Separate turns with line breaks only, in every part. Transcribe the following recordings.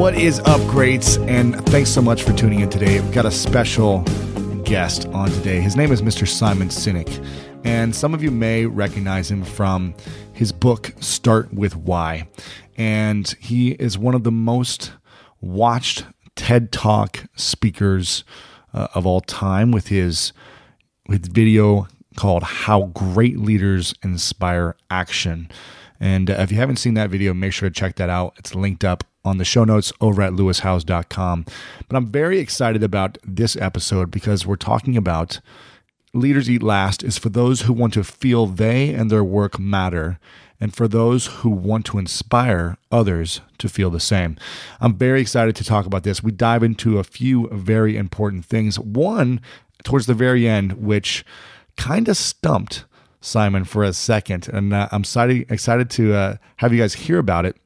What is up, greats? And thanks so much for tuning in today. We've got a special guest on today. His name is Mr. Simon Sinek. And some of you may recognize him from his book, Start with Why. And he is one of the most watched TED Talk speakers uh, of all time with his with video called How Great Leaders Inspire Action. And uh, if you haven't seen that video, make sure to check that out. It's linked up on the show notes over at lewishowes.com. But I'm very excited about this episode because we're talking about Leaders Eat Last is for those who want to feel they and their work matter and for those who want to inspire others to feel the same. I'm very excited to talk about this. We dive into a few very important things. One, towards the very end, which kind of stumped Simon for a second. And uh, I'm excited, excited to uh, have you guys hear about it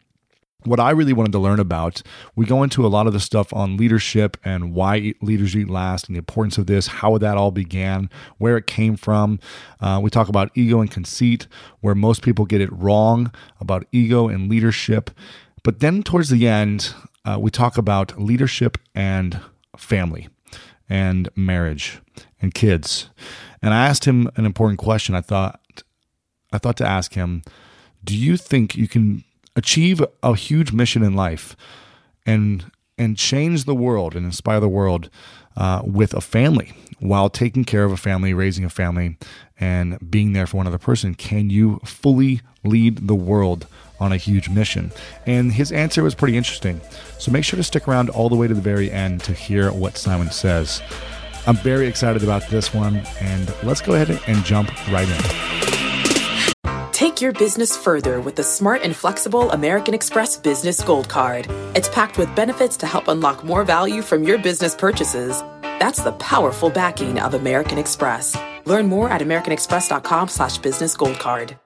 what I really wanted to learn about, we go into a lot of the stuff on leadership and why leaders eat last and the importance of this, how that all began, where it came from. Uh, we talk about ego and conceit, where most people get it wrong about ego and leadership. But then towards the end, uh, we talk about leadership and family and marriage and kids. And I asked him an important question. I thought I thought to ask him, do you think you can achieve a huge mission in life and and change the world and inspire the world uh, with a family while taking care of a family, raising a family, and being there for one other person? Can you fully lead the world on a huge mission? And his answer was pretty interesting. So make sure to stick around all the way to the very end to hear what Simon says. I'm very excited about this one, and let's go ahead and jump right in.
Take your business further with the smart and flexible American Express Business Gold Card. It's packed with benefits to help unlock more value from your business purchases. That's the powerful backing of American Express. Learn more at americanexpress.com slash business gold card.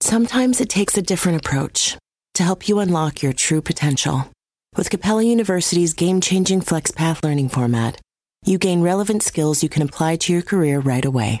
Sometimes it takes a different approach to help you unlock your true potential. With Capella University's game-changing FlexPath learning format, you gain relevant skills you can apply to your career right away.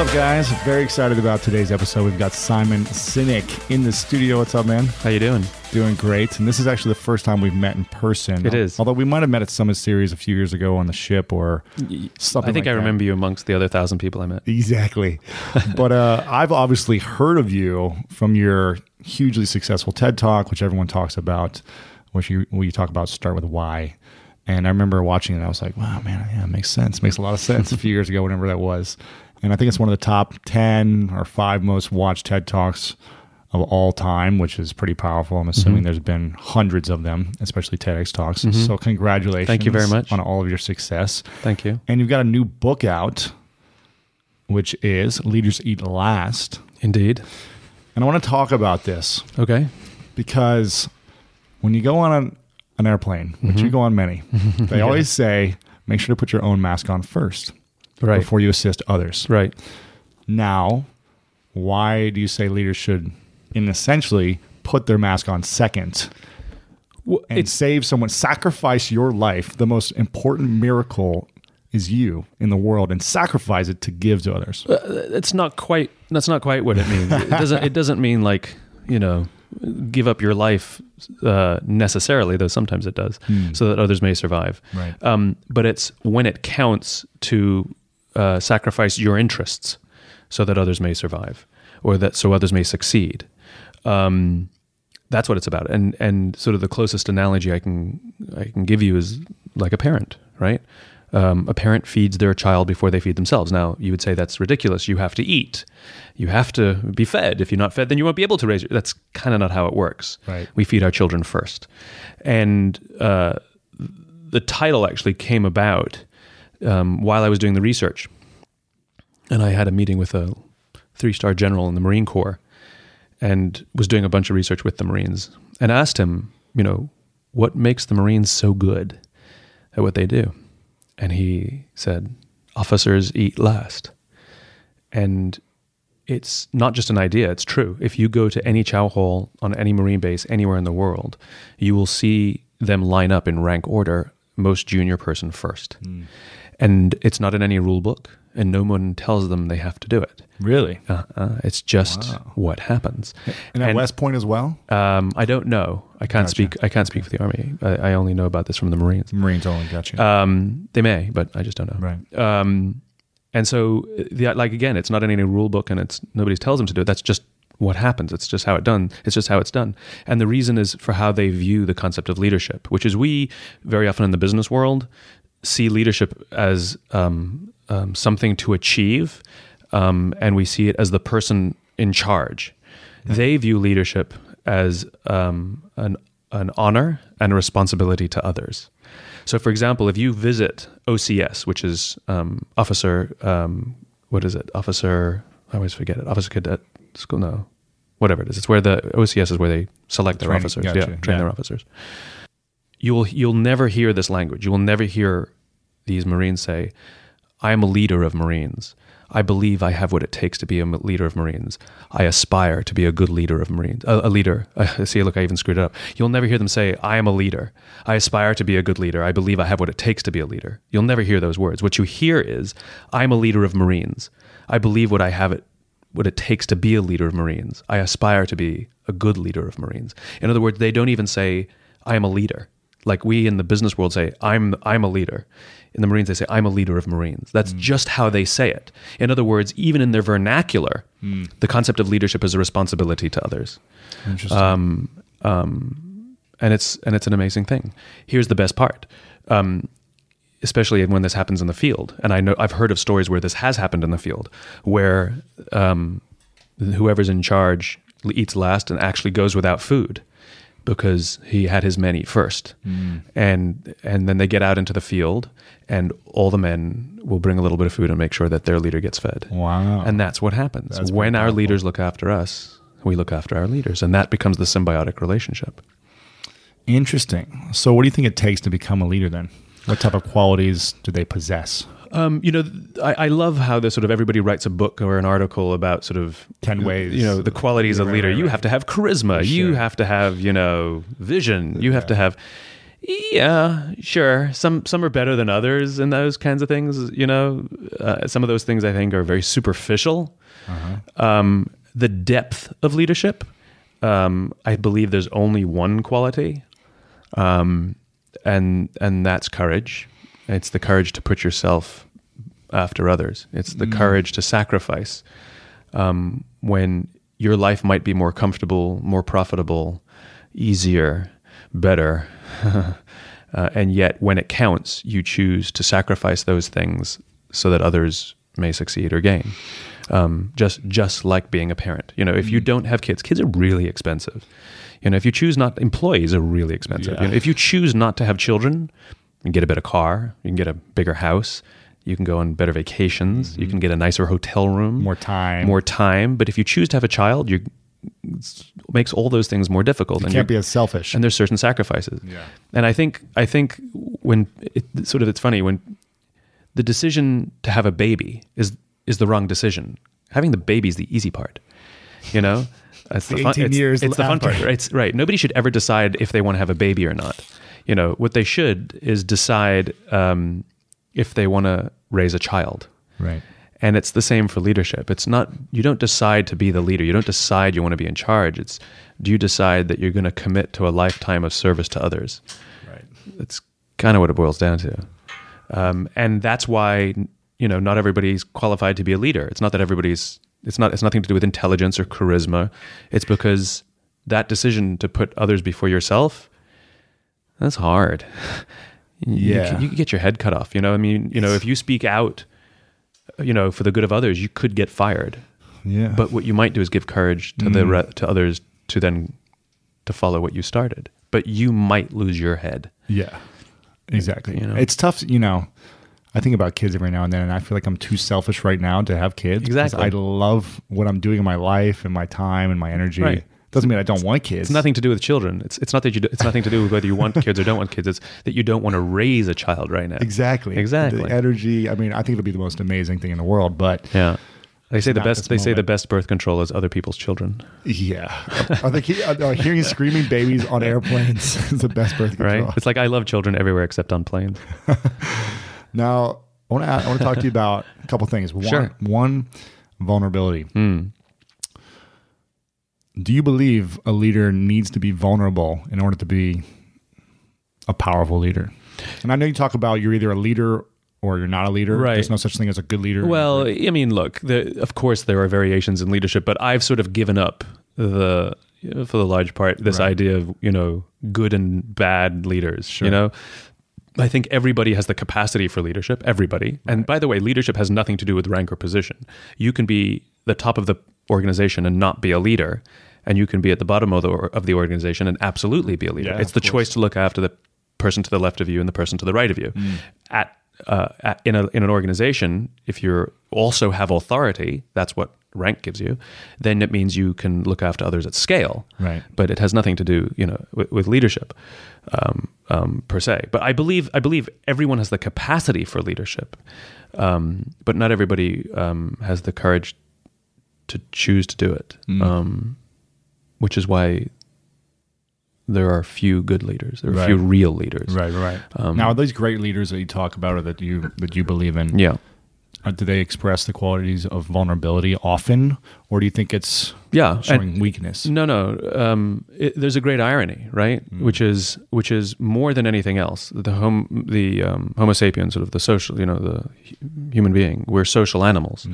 Up, guys? Very excited about today's episode. We've got Simon Sinek in the studio. What's up, man?
How you doing?
Doing great. And this is actually the first time we've met in person.
It is.
Although we might have met at Summit Series a few years ago on the ship or something.
I think
like
I
that.
remember you amongst the other thousand people I met.
Exactly. but uh, I've obviously heard of you from your hugely successful TED Talk, which everyone talks about, which you, you talk about start with why. And I remember watching it. I was like, wow, man, yeah, it makes sense. It makes a lot of sense a few years ago, whenever that was. And I think it's one of the top 10 or five most watched TED Talks of all time, which is pretty powerful. I'm assuming
Mm-hmm.
there's been hundreds of them, especially TEDx Talks. So congratulations.
Thank you very much.
On all of your success.
Thank you.
And you've got a new book out, which is Leaders Eat Last.
Indeed.
And I want to talk about this
Okay.
because when you go on an, an airplane, which
Mm-hmm.
you go on many, they always say make sure to put your own mask on first
Right.
before you assist others.
Right.
Now, why do you say leaders should, in essentially, put their mask on second
Well,
and save someone, sacrifice your life, the most important miracle is you in the world and sacrifice it to give to others.
it's not quite that's not quite what it means it doesn't it doesn't mean like you know give up your life uh, necessarily though sometimes it does so that others may survive
Right.
um, but it's when it counts to uh, sacrifice your interests so that others may survive or that so others may succeed. Um, that's what it's about. And and sort of the closest analogy i can i can give you is like a parent right? Um, a parent feeds their child before they feed themselves. Now you would say that's ridiculous. You have to eat. You have to be fed. If you're not fed then you won't be able to raise your, that's kind of not how it works.
Right.
we feed our children first. And uh, the title actually came about um, while i was doing the research and i had a meeting with a three star general in the marine corps and was doing a bunch of research with the Marines and asked him, you know, what makes the Marines so good at what they do? And he said, officers eat last. And it's not just an idea, it's true. If you go to any chow hall on any Marine base anywhere in the world, you will see them line up in rank order, most junior person first. And it's not in any rule book, and no one tells them they have to do it.
Really?
Uh-uh. It's just what happens.
And at West Point as well?
Um, I don't know. I can't
Gotcha.
speak. I can't speak for the army. I, I only know about this from the Marines.
Marines only got you.
Um, they may, but I just don't know.
Right.
Um, and so, the, like again, it's not in any rule book, and it's nobody tells them to do it. That's just what happens. It's just how it done. It's just how it's done. And the reason is for how they view the concept of leadership, which is we very often in the business world see leadership as um, um, something to achieve, um, and we see it as the person in charge. They view leadership as um, an an honor and a responsibility to others. So, for example, if you visit OCS, which is um, Officer, um, what is it? Officer, I always forget it. Officer Cadet School, no, whatever it is. It's where the OCS is where they select their
Training,
officers,
gotcha,
yeah, train
yeah.
their officers. You will you'll never hear this language. You will never hear these Marines say, "I am a leader of Marines." I believe I have what it takes to be a leader of Marines. I aspire to be a good leader of Marines. A, a leader. See, look, I even screwed it up. You'll never hear them say, I am a leader. I aspire to be a good leader. I believe I have what it takes to be a leader. You'll never hear those words. What you hear is, I'm a leader of Marines. I believe what I have it what it takes to be a leader of Marines. I aspire to be a good leader of Marines. In other words, they don't even say, I am a leader. Like we in the business world say, I'm I'm a leader. In the Marines, they say, I'm a leader of Marines. That's just how they say it. In other words, even in their vernacular, the concept of leadership is a responsibility to others.
Interesting.
And it's and it's an amazing thing. Here's the best part. Um, especially when this happens in the field. And I know I've heard of stories where this has happened in the field, where um, whoever's in charge eats last and actually goes without food because he had his men eat first. Mm. And and then they get out into the field, and all the men will bring a little bit of food and make sure that their leader gets fed.
Wow.
And that's what happens
That's
when our
powerful.
leaders look after us. We look after our leaders, and that becomes the symbiotic relationship.
Interesting. So, what do you think it takes to become a leader then? What type of qualities do they possess?
Um, you know, I, I love how the sort of everybody writes a book or an article about sort of
10 ways.
You know, the qualities of
Right,
leader.
right,
You have to have charisma. You have to have you know vision. You have to have. Yeah, sure. Some some are better than others in those kinds of things. You know, uh, some of those things I think are very superficial.
Uh-huh.
Um, the depth of leadership. Um, I believe there's only one quality, um, and and that's courage. It's the courage to put yourself after others. It's the courage to sacrifice um, when your life might be more comfortable, more profitable, easier, better, uh, and yet when it counts, you choose to sacrifice those things so that others may succeed or gain. Um, just just like being a parent, you know, if you don't have kids, kids are really expensive. You know, if you choose not, employees are really expensive.
Yeah.
You know, if you choose not to have children, can get a better car, you can get a bigger house, you can go on better vacations, you can get a nicer hotel room,
Mm-hmm. More time.
more time. But if you choose to have a child, you it makes all those things more difficult.
You
and
can't be as selfish.
and there's certain sacrifices.
Yeah.
And I think I think when it, sort of it's funny when the decision to have a baby is is the wrong decision. Having the baby is the easy part. You know, it's
The
fun,
18
it's,
years
It's the fun part. Right? It's, right. Nobody should ever decide if they want to have a baby or not. You know, what they should is decide um, if they want to raise a child.
Right.
And it's the same for leadership. It's not, you don't decide to be the leader. You don't decide you want to be in charge. It's, do you decide that you're going to commit to a lifetime of service to others?
Right.
That's kind of what it boils down to. Um, and that's why, you know, not everybody's qualified to be a leader. It's not that everybody's, it's not, it's nothing to do with intelligence or charisma. It's because that decision to put others before yourself, that's hard. You-
Yeah.
You, you could get your head cut off. You know, I mean, you know, if you speak out, you know, for the good of others, you could get fired.
Yeah.
But what you might do is give courage to the mm. re- to others to then to follow what you started. But you might lose your head.
Yeah, exactly.
You know?
It's tough, you know. I think about kids every now and then, and I feel like I'm too selfish right now to have kids.
Exactly.
I love what I'm doing in my life and my time and my energy.
Right.
Doesn't mean I don't want kids.
It's nothing to do with children. It's it's not that you do, it's nothing to do with whether you want kids or don't want kids. It's that you don't want to raise a child right now.
Exactly.
Exactly.
The energy. I mean, I think it'll be the most amazing thing in the world. But
Yeah. They say the best. They say the best birth control is other people's children.
yeah, I think he, hearing screaming babies on airplanes is the best birth control.
Right? It's like I love children everywhere except on planes.
Now, I want to I want to talk to you about a couple things. One,
Sure.
One vulnerability. Hmm. Do you believe a leader needs to be vulnerable in order to be a powerful leader? And I know you talk about you're either a leader or you're not a leader.
Right.
There's no such thing as a good leader.
Well, I mean, look, the, of course there are variations in leadership, but I've sort of given up the, for the large part, this
Right.
idea of you know good and bad leaders. You know, I think everybody has the capacity for leadership. Everybody, and by the way, leadership has nothing to do with rank or position. You can be the top of the organization and not be a leader, and you can be at the bottom of the of the organization and absolutely be a leader.
Yeah,
it's the choice to look after the person to the left of you and the person to the right of you.
Mm.
At, uh, at in a in an organization, if you also have authority, that's what rank gives you. Then it means you can look after others at scale.
Right.
But it has nothing to do, you know, with, with leadership um, um, per se. But I believe I believe everyone has the capacity for leadership, um, but not everybody um, has the courage to choose to do it.
Mm.
Which is why there are few good leaders. There are
Right.
few real leaders.
right, right.
Um,
now, are those great leaders that you talk about or that you that you believe in?
Yeah.
uh, do they express the qualities of vulnerability often, or do you think it's
Yeah. and-
showing weakness?
No, no. Um, it, there's a great irony, right? Which is which is more than anything else. The hom- the um, Homo sapiens, sort of the social, you know, the human being. We're social animals,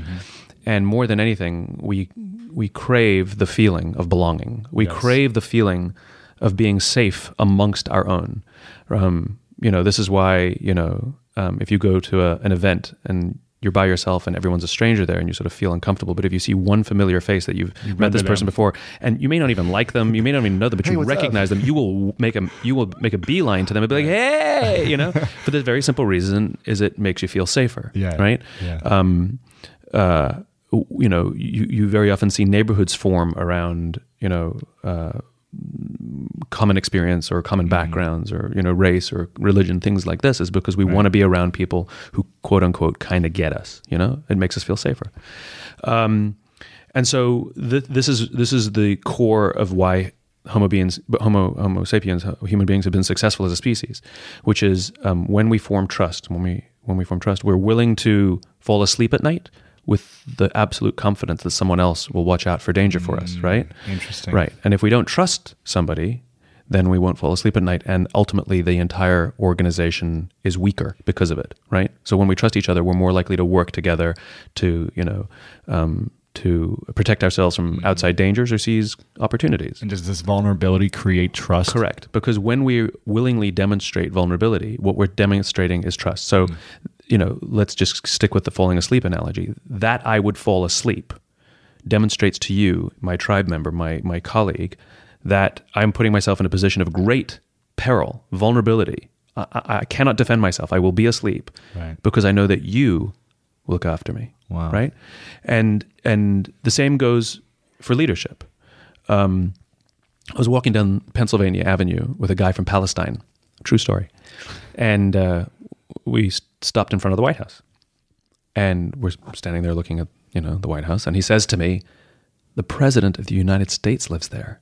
and more than anything, we we crave the feeling of belonging. We
Yes.
crave the feeling of being safe amongst our own. Um, you know, this is why you know um, if you go to a, an event and you're by yourself and everyone's a stranger there and you sort of feel uncomfortable. But if you see one familiar face that you've met this person
them.
before, and you may not even like them, you may not even know them, but
Hey,
you
what's up?
recognize them, you will make a you will make a beeline to them and be like, "Hey," you know, for the very simple reason is it makes you feel safer,
Yeah.
right?
Yeah.
Um, uh, you know, you you very often see neighborhoods form around you know. Uh, common experience or common backgrounds or you know race or religion things like this is because we want to be around people who quote unquote kind of get us you know it makes us feel safer um, and so th- this is this is the core of why Homo beings, Homo Homo sapiens, uh, human beings have been successful as a species, which is um, when we form trust. When we when we form trust, we're willing to fall asleep at night with the absolute confidence that someone else will watch out for danger for us. Mm, right.
Interesting.
Right. And if we don't trust somebody, then we won't fall asleep at night. And ultimately, the entire organization is weaker because of it. Right. So when we trust each other, we're more likely to work together to, you know, um, to protect ourselves from mm-hmm. outside dangers or seize opportunities.
And does this vulnerability create trust?
Correct. Because when we willingly demonstrate vulnerability, what we're demonstrating is trust. So, mm. You know, let's just stick with the falling asleep analogy. That I would fall asleep demonstrates to you, my tribe member, my, my colleague, that I'm putting myself in a position of great peril, vulnerability. I, I, cannot defend myself. I will be asleep
Right.
because I know that you look after me.
Wow.
Right. And and the same goes for leadership. Um, I was walking down Pennsylvania Avenue with a guy from Palestine. True story. And uh, we stopped in front of the White House, and we're standing there looking at you know the White House, and he says to me, "The President of the United States lives there,"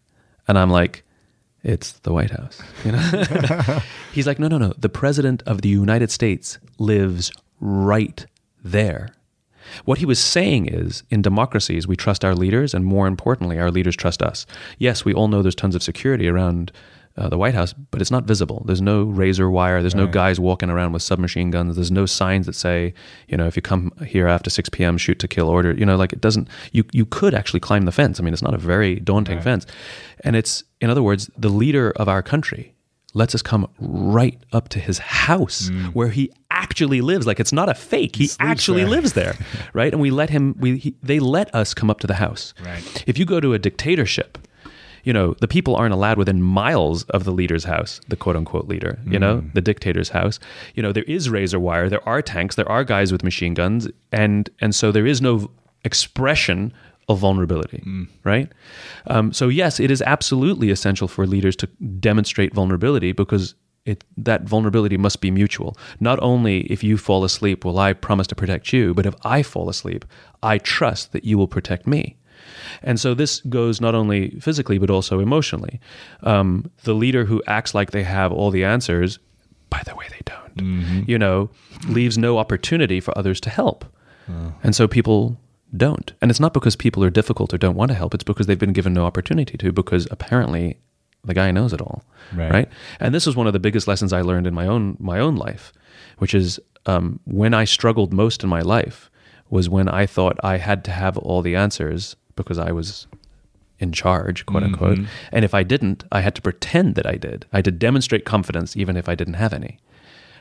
and I'm like. It's the White House, you know. He's like, no, no, no. The president of the United States lives right there. What he was saying is in democracies, we trust our leaders, and more importantly, our leaders trust us. Yes, we all know there's tons of security around uh, the White House, but it's not visible. There's no razor wire. There's no guys walking around with submachine guns. There's no signs that say, you know, if you come here after 6 p.m., shoot to kill order. You know, like it doesn't, you, you could actually climb the fence. I mean, it's not a very daunting fence. And it's, in other words, the leader of our country lets us come right up to his house where he actually lives. Like it's not a fake. He,
Mm. sleeps
actually
there.
lives there, right? And we let him. We he, they let us come up to the house.
Right.
If you go to a dictatorship, you know the people aren't allowed within miles of the leader's house, the quote unquote leader. You know
Mm.
the dictator's house. You know there is razor wire. There are tanks. There are guys with machine guns, and and so there is no expression of vulnerability,
Mm.
right? Um, so yes, it is absolutely essential for leaders to demonstrate vulnerability because it that vulnerability must be mutual. Not only if you fall asleep will I promise to protect you, but if I fall asleep, I trust that you will protect me. And so this goes not only physically but also emotionally. Um, the leader who acts like they have all the answers, by the way, they don't. You know, leaves no opportunity for others to help, and so people don't. And it's not because people are difficult or don't want to help. It's because they've been given no opportunity to. Because apparently, the guy knows it all,
Right.
right? And this was one of the biggest lessons I learned in my own my own life, which is um, when I struggled most in my life was when I thought I had to have all the answers because I was in charge, quote unquote. Mm-hmm. And if I didn't, I had to pretend that I did. I had to demonstrate confidence even if I didn't have any.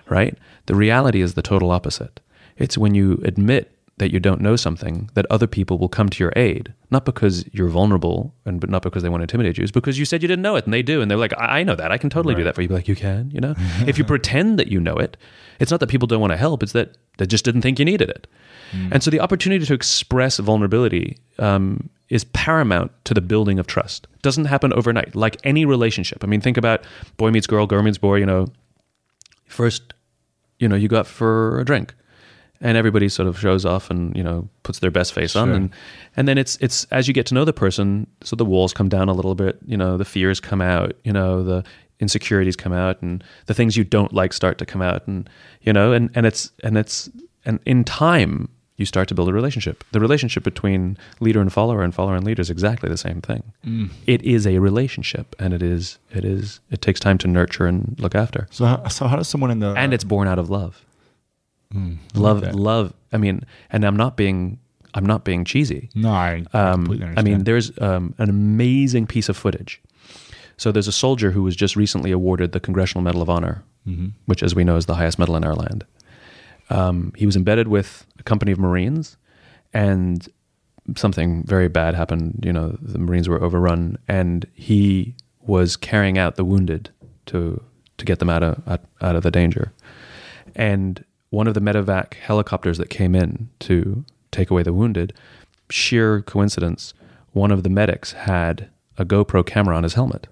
Right? The reality is the total opposite. It's when you admit that you don't know something that other people will come to your aid, not because you're vulnerable and but not because they want to intimidate you, it's because you said you didn't know it and they do. And they're like, I, I know that. I can totally do that for you. Be like, you can, you know? if you pretend that you know it, it's not that people don't want to help, it's that they just didn't think you needed it. And so the opportunity to express vulnerability um, is paramount to the building of trust. It doesn't happen overnight, like any relationship. I mean, think about boy meets girl, girl meets boy, you know, first, you know, you go out for a drink and everybody sort of shows off and, you know, puts their best face on. And, and then it's, it's as you get to know the person, so the walls come down a little bit, you know, the fears come out, you know, the insecurities come out and the things you don't like start to come out and, you know, and, and it's, and it's, and in time, you start to build a relationship. The relationship between leader and follower and follower and leader is exactly the same thing. It is a relationship, and it is it is it takes time to nurture and look after,
So, how, so how does someone in the
and it's born out of love.
Mm,
love,
like
love. I mean, and I'm not being I'm not being cheesy.
no, I,
Um,
completely
I mean, there's um, an amazing piece of footage. So there's a soldier who was just recently awarded the Congressional Medal of Honor,
Mm-hmm.
which, as we know, is the highest medal in our land. Um, he was embedded with a company of Marines, and something very bad happened. You know, the Marines were overrun, and he was carrying out the wounded to to get them out of out, out of the danger. And one of the medevac helicopters that came in to take away the wounded, sheer coincidence, one of the medics had a GoPro camera on his helmet.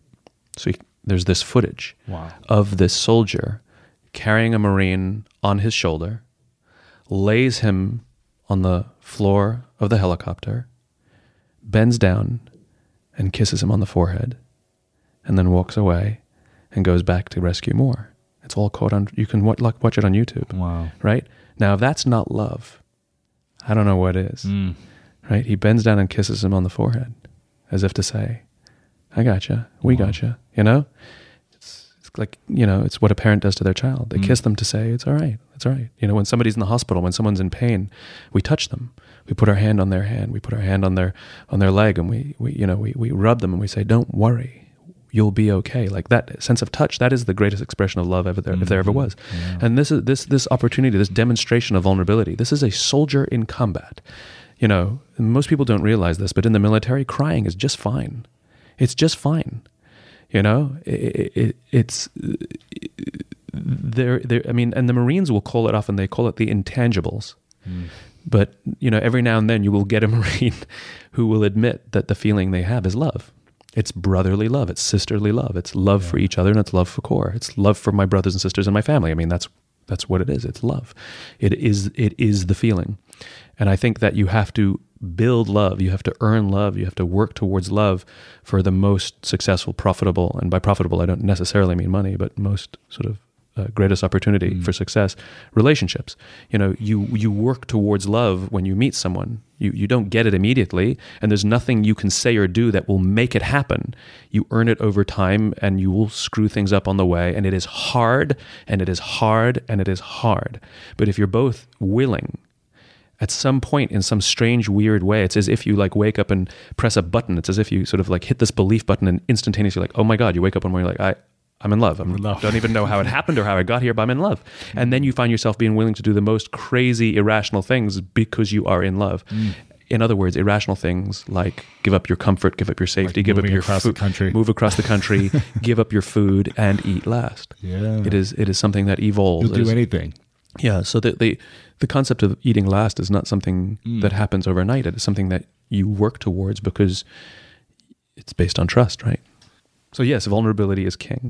So he, there's this footage
Wow.
of this soldier carrying a Marine on his shoulder, lays him on the floor of the helicopter, bends down and kisses him on the forehead, and then walks away and goes back to rescue more. It's all caught on. You can wa- like, watch it on YouTube,
Wow.
right? Now, if that's not love, I don't know what is.
Mm.
Right? He bends down and kisses him on the forehead, as if to say, "I gotcha. We gotcha." You know, it's, it's like you know, it's what a parent does to their child. They mm. kiss them to say, "It's all right. It's all right." You know, when somebody's in the hospital, when someone's in pain, we touch them. We put our hand on their hand. We put our hand on their on their leg, and we we you know we we rub them and we say, "Don't worry." You'll be okay. Like that sense of touch. That is the greatest expression of love ever there, if there ever mm-hmm. was. And this is this this opportunity, this demonstration of vulnerability. This is a soldier in combat you know, most people don't realize this, but in the military, crying is just fine. It's just fine. You know, it, it, it's uh, there. There. I mean, and the Marines will call it often. They call it the intangibles. Hmm. But you know, every now and then you will get a Marine who will admit that the feeling they have is love. It's brotherly love. It's sisterly love. It's love for each other, and it's love for Corps. It's love for my brothers and sisters and my family. I mean, that's that's what it is. It's love. It is it is the feeling, and I think that you have to build love. You have to earn love. You have to work towards love for the most successful, profitable, and by profitable I don't necessarily mean money, but most sort of uh, greatest opportunity
Mm.
for success relationships you know you you work towards love when you meet someone you you don't get it immediately and there's nothing you can say or do that will make it happen you earn it over time and you will screw things up on the way and it is hard and it is hard and it is hard but if you're both willing at some point in some strange weird way it's as if you like wake up and press a button it's as if you sort of like hit this belief button and instantaneously like oh my god you wake up one morning you're like i i'm in love I'm in
love.
don't even know how it happened or how i got here but i'm in love mm. and then you find yourself being willing to do the most crazy irrational things because you are in love mm. in other words irrational things like give up your comfort give up your safety
Like
give up your
across the
food-
country.
move across the country give up your food and eat last
Yeah.
it is it is something that evolves
You'll do
is-
anything.
Yeah, so the, the the concept of eating last is not something
Mm.
that happens overnight. It is something that you work towards because it's based on trust, right? So yes, vulnerability is king.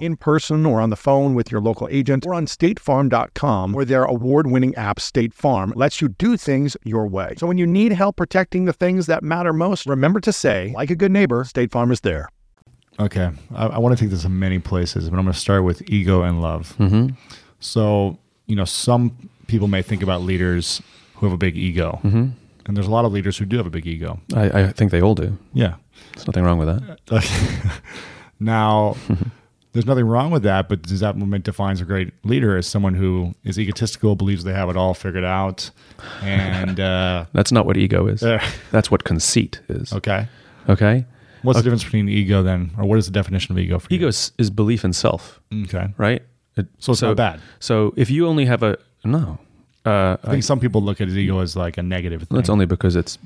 In person or on the phone with your local agent or on statefarm.com, where their award winning app, State Farm, lets you do things your way. So when you need help protecting the things that matter most, remember to say, like a good neighbor, State Farm is there.
Okay. I, I want to take this in many places, but I'm going to start with ego and love.
Mm-hmm.
So, you know, some people may think about leaders who have a big ego.
Mm-hmm.
And there's a lot of leaders who do have a big ego.
I, I think they all do.
Yeah.
There's nothing wrong with that.
now, there's nothing wrong with that, but does that what defines a great leader as someone who is egotistical, believes they have it all figured out, and uh,
That's not what ego is.
uh,
That's what conceit is.
okay.
Okay.
What's the difference between ego then, or what is the definition of ego for
Ego is, is belief in self.
Okay.
right? It-
So it's not bad.
So if you only have a no, uh,
I think some people look at ego as like a negative thing.
That's only because it's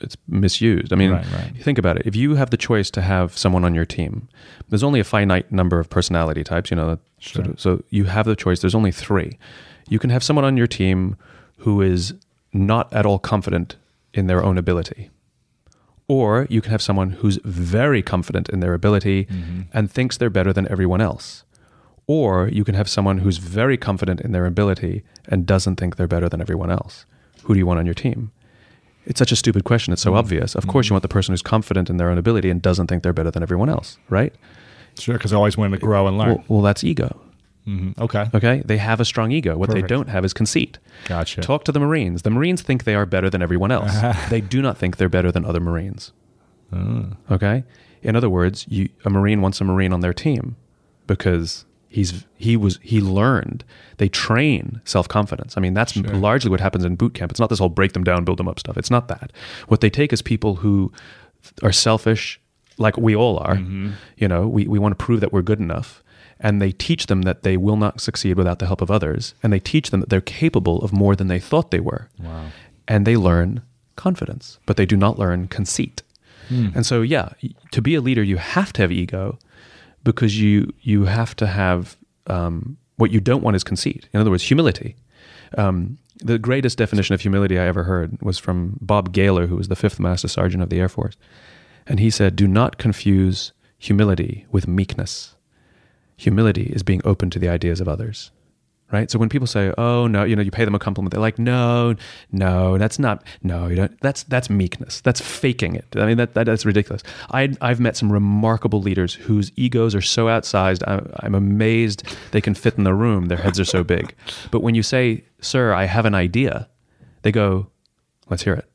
it's misused. I mean,
Right, right.
you think about it. If you have the choice to have someone on your team, there's only a finite number of personality types. You know, that sort of- so you have the choice. There's only three. You can have someone on your team who is not at all confident in their own ability. Or you can have someone who's very confident in their ability
Mm-hmm.
and thinks they're better than everyone else. Or you can have someone who's very confident in their ability and doesn't think they're better than everyone else. Who do you want on your team? It's such a stupid question. It's so
Mm-hmm.
obvious. Of course, you want the person who's confident in their own ability and doesn't think they're better than everyone else, right?
Sure, because I always want to grow and learn.
Well, well, that's ego.
Mhm. Okay.
Okay, they have a strong ego. What
Perfect.
they don't have is conceit.
Gotcha.
Talk to the Marines. The Marines think they are better than everyone else. they do not think they're better than other Marines.
Oh.
Okay. In other words, you, a Marine wants a Marine on their team because he's he was he learned. They train self confidence. I mean, that's largely what happens in boot camp. It's not this whole break them down, build them up stuff. It's not that. What they take is people who are selfish, like we all are. Mm-hmm. You know, we, we want to prove that we're good enough. And they teach them that they will not succeed without the help of others. And they teach them that they're capable of more than they thought they were.
Wow.
And they learn confidence, but they do not learn conceit. Hmm. And so, yeah, to be a leader, you have to have ego because you you have to have um, what you don't want is conceit. In other words, humility. Um, the greatest definition of humility I ever heard was from Bob Gaylor, who was the fifth Master Sergeant of the Air Force, and he said, "Do not confuse humility with meekness. Humility is being open to the ideas of others." Right. So when people say, "Oh no," you know, you pay them a compliment, they're like, "No, no, that's not. No, you don't. That's that's meekness. That's faking it. I mean, that, that that's ridiculous." I I've met some remarkable leaders whose egos are so outsized. I'm, I'm amazed they can fit in the room. Their heads are so big. But when you say, "Sir, I have an idea," they go, "Let's hear it."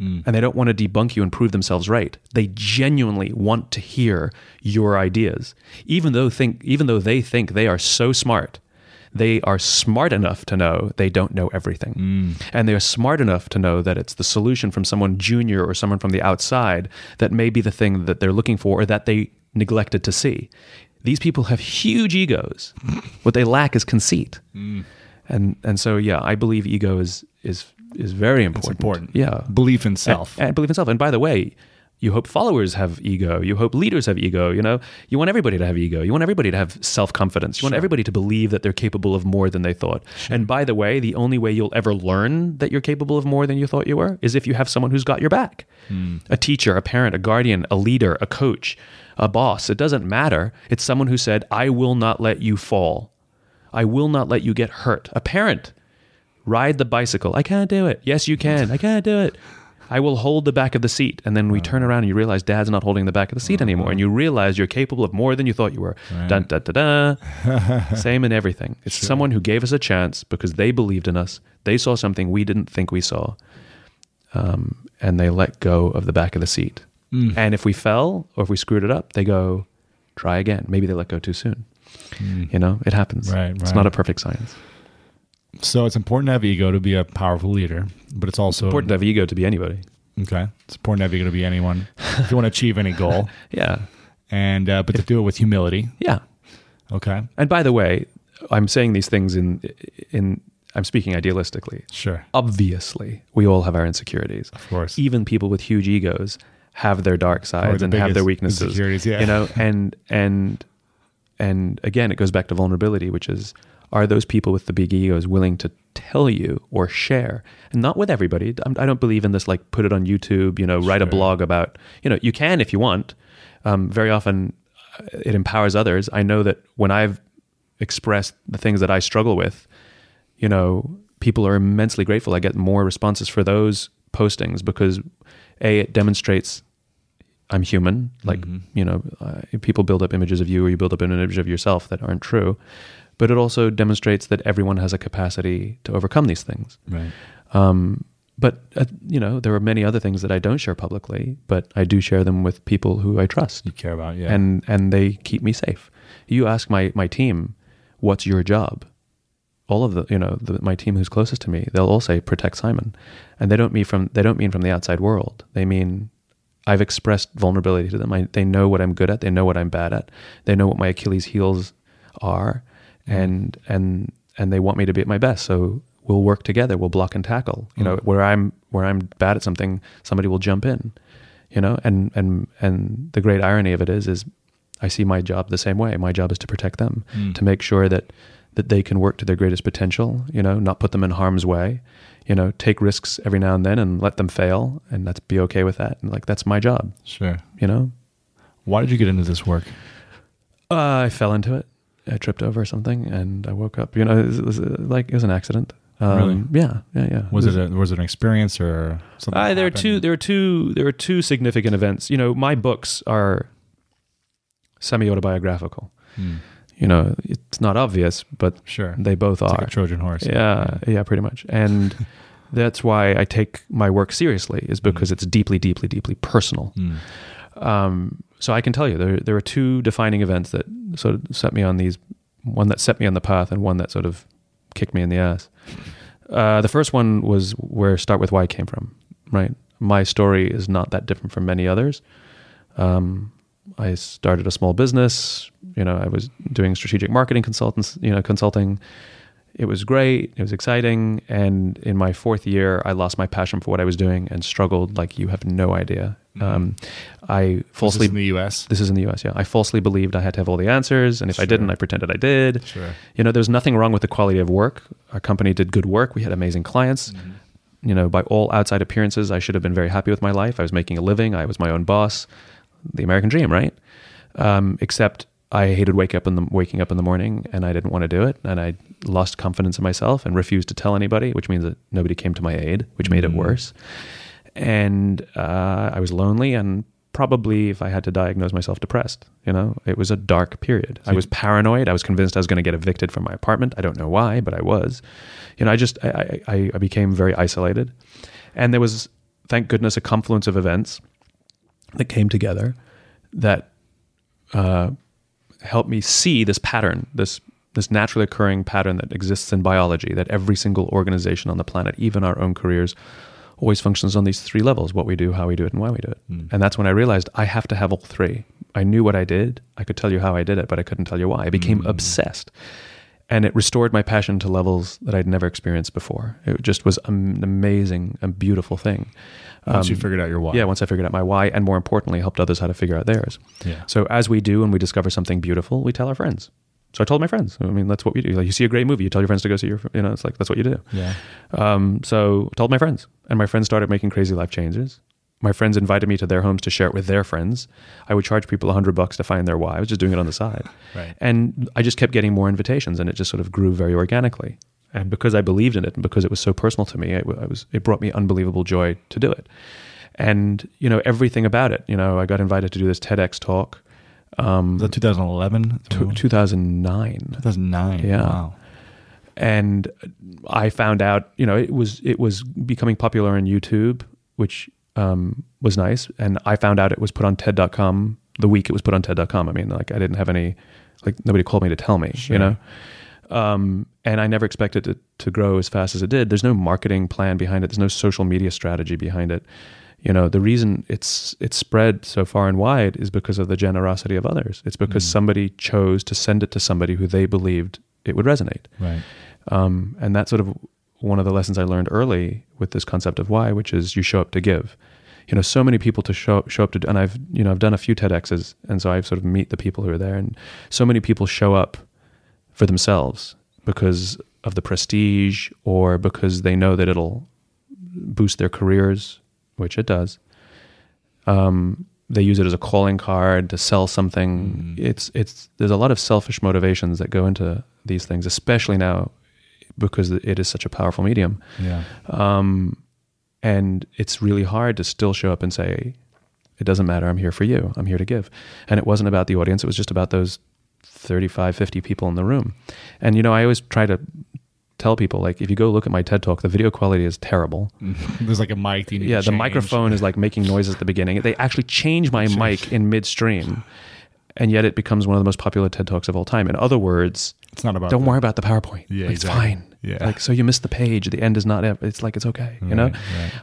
Mm. And they don't want to debunk you and prove themselves right. They genuinely want to hear your ideas, even though think even though they think they are so smart. They are smart enough to know they don't know everything. Mm. And they are smart enough to know that it's the solution from someone junior or someone from the outside that may be the thing that they're looking for or that they neglected to see. These people have huge egos. What they lack is conceit. Mm. And and so yeah, I believe ego is is is very important.
important.
Yeah.
Belief in self.
And, and believe in self. And by the way, you hope followers have ego. You hope leaders have ego. You know, you want everybody to have ego. You want everybody to have self confidence. You want everybody to believe that they're capable of more than they thought. And by the way, the only way you'll ever learn that you're capable of more than you thought you were is if you have someone who's got your back hmm. a teacher, a parent, a guardian, a leader, a coach, a boss. It doesn't matter. It's someone who said, I will not let you fall. I will not let you get hurt. A parent, ride the bicycle. I can't do it. Yes, you can. I can't do it. I will hold the back of the seat. And then we turn around and you realize dad's not holding the back of the seat anymore. And you realize you're capable of more than you thought you were. Dun, dun, dun. Same in everything. It's someone who gave us a chance because they believed in us. They saw something we didn't think we saw. Um, and they let go of the back of the seat. And if we fell or if we screwed it up, they go, try again. Maybe they let go too soon. You know, it happens.
Right,
It's not a perfect science.
So it's important to have ego to be a powerful leader, but it's also
important to have ego to be anybody.
Okay, it's important to have ego to be anyone if you want to achieve any goal,
Yeah.
and uh, but to do it with humility.
Yeah.
Okay,
And by the way, I'm saying these things in in I'm speaking idealistically.
sure,
Obviously, we all have our insecurities.
of course.
Even people with huge egos have their dark sides
the
and have their weaknesses.
insecurities, yeah.
You know, and and and again, it goes back to vulnerability, which is are those people with the big egos willing to tell you or share? And not with everybody. I'm- don't believe in this like put it on YouTube, you know, write a blog about, you know, you can if you want. Um, very often uh, it empowers others. I know that when I've expressed the things that I struggle with, you know, people are immensely grateful. I get more responses for those postings because a it demonstrates I'm human. Like you know, uh, people build up images of you, or you build up an image of yourself that aren't true. But it also demonstrates that everyone has a capacity to overcome these things.
right.
Um, but uh, you know, there are many other things that I don't share publicly, but I do share them with people who I trust
You care about yeah,
and and they keep me safe. You ask my my team, what's your job? All of the you know the, my team who's closest to me, they'll all say protect Simon, and they don't mean from they don't mean from the outside world. They mean I've expressed vulnerability to them. I, they know what I'm good at. They know what I'm bad at. They know what my Achilles heels are, and and and they want me to be at my best. So we'll work together. We'll block and tackle. You know where I'm where I'm bad at something, somebody will jump in you know and and and the great irony of it is is i see my job the same way my job is to protect them to make sure that that they can work to their greatest potential you know not put them in harm's way you know take risks every now and then and let them fail and that's be okay with that and like that's my job
sure.
you know
Why did you get into this work?
uh, i fell into it i tripped over something and i woke up you know it was, it was uh, like it was an accident um,
Really?
yeah yeah yeah
Was it a, was it an experience or something?
Uh, there are two. There are two. There are two significant events. You know, my books are semi-autobiographical.
Hmm.
You know, it's not obvious, but
Sure.
they both
It's
are.
like a Trojan horse.
yeah, yeah, pretty much. And that's why I take my work seriously, is because it's deeply, deeply, deeply personal.
Hmm.
Um, so I can tell you there there are two defining events that sort of set me on these. One that set me on the path, and one that sort of kicked me in the ass. Uh, the first one was where Start with Why came from. Right, my story is not that different from many others. Um, I started a small business. You know, I was doing strategic marketing consultants. You know, consulting. It was great. It was exciting. And in my fourth year, I lost my passion for what I was doing and struggled like you have no idea. Um, I falsely
in the U.S.
this is in the US, yeah. I falsely believed I had to have all the answers, and if I didn't, I pretended I did.
Sure.
You know, there was nothing wrong with the quality of work. Our company did good work. We had amazing clients. You know, by all outside appearances, I should have been very happy with my life. I was making a living. I was my own boss. The American dream, right? Um, except I hated wake up in the waking up in the morning, and I didn't want to do it, and I lost confidence in myself and refused to tell anybody, which means that nobody came to my aid, which made it worse and uh, I was lonely and probably if I had to diagnose myself depressed, you know, it was a dark period. I was paranoid. I was convinced I was going to get evicted from my apartment. I don't know why, but I was. You know, I just I, I, I became very isolated, and there was, thank goodness, a confluence of events that came together that uh, helped me see this pattern, this this naturally occurring pattern that exists in biology. That every single organization on the planet, even our own careers, always functions on these three levels what we do, how we do it, and why we do it. Hmm. And that's when I realized I have to have all three. I knew what I did. I could tell you how I did it, but I couldn't tell you why. I became hmm. obsessed. And it restored my passion to levels that I'd never experienced before. It just was an amazing and beautiful thing.
Once you figured out your why.
Yeah, once I figured out my why, and more importantly, helped others how to figure out theirs.
Yeah.
So as we do, when we discover something beautiful, we tell our friends. So I told my friends. I mean, that's what we do. Like, you see a great movie, you tell your friends to go see your. You know, it's like that's what you do.
Yeah.
Um, so I told my friends, and my friends started making crazy life changes. My friends invited me to their homes to share it with their friends. I would charge people a hundred bucks to find their why. I was just doing it on the side,
Right.
and I just kept getting more invitations, and it just sort of grew very organically. And because I believed in it, and because it was so personal to me, it, I was it brought me unbelievable joy to do it. And you know everything about it. You know, I got invited to do this TEDx talk. Um,
The 2011,
t- 2009
2009.
Yeah.
Wow.
and I found out, you know, it was it was becoming popular on YouTube, which um, was nice. And I found out it was put on TED.com the week it was put on TED.com. I mean, like I didn't have any, like nobody called me to tell me, you know. Um, and I never expected it to grow as fast as it did. There's no marketing plan behind it. There's no social media strategy behind it. You know, the reason it's it's spread so far and wide is because of the generosity of others. It's because somebody chose to send it to somebody who they believed it would resonate.
Right.
Um, and that's sort of one of the lessons I learned early with this concept of why, which is you show up to give. You know, so many people to show show up to, and I've you know I've done a few TEDx's, and so I sort of meet the people who are there, and so many people show up for themselves because of the prestige or because they know that it'll boost their careers, which it does. Um, they use it as a calling card to sell something. It's it's there's a lot of selfish motivations that go into these things, especially now because it is such a powerful medium.
Yeah.
Um, and it's really hard to still show up and say, "It doesn't matter. I'm here for you. I'm here to give." And it wasn't about the audience. It was just about those 35, 50 people in the room. And you know, I always try to tell people like, if you go look at my TED talk, the video quality is terrible.
There's like a mic.
Yeah, the microphone is like making noises at the beginning. They actually change my mic in midstream, and yet it becomes one of the most popular TED talks of all time. In other words,
It's not about.
don't worry about the PowerPoint.
Yeah,
Like, it's fine.
Yeah.
Like so, you missed the page. The end is not. It's like it's okay. You know.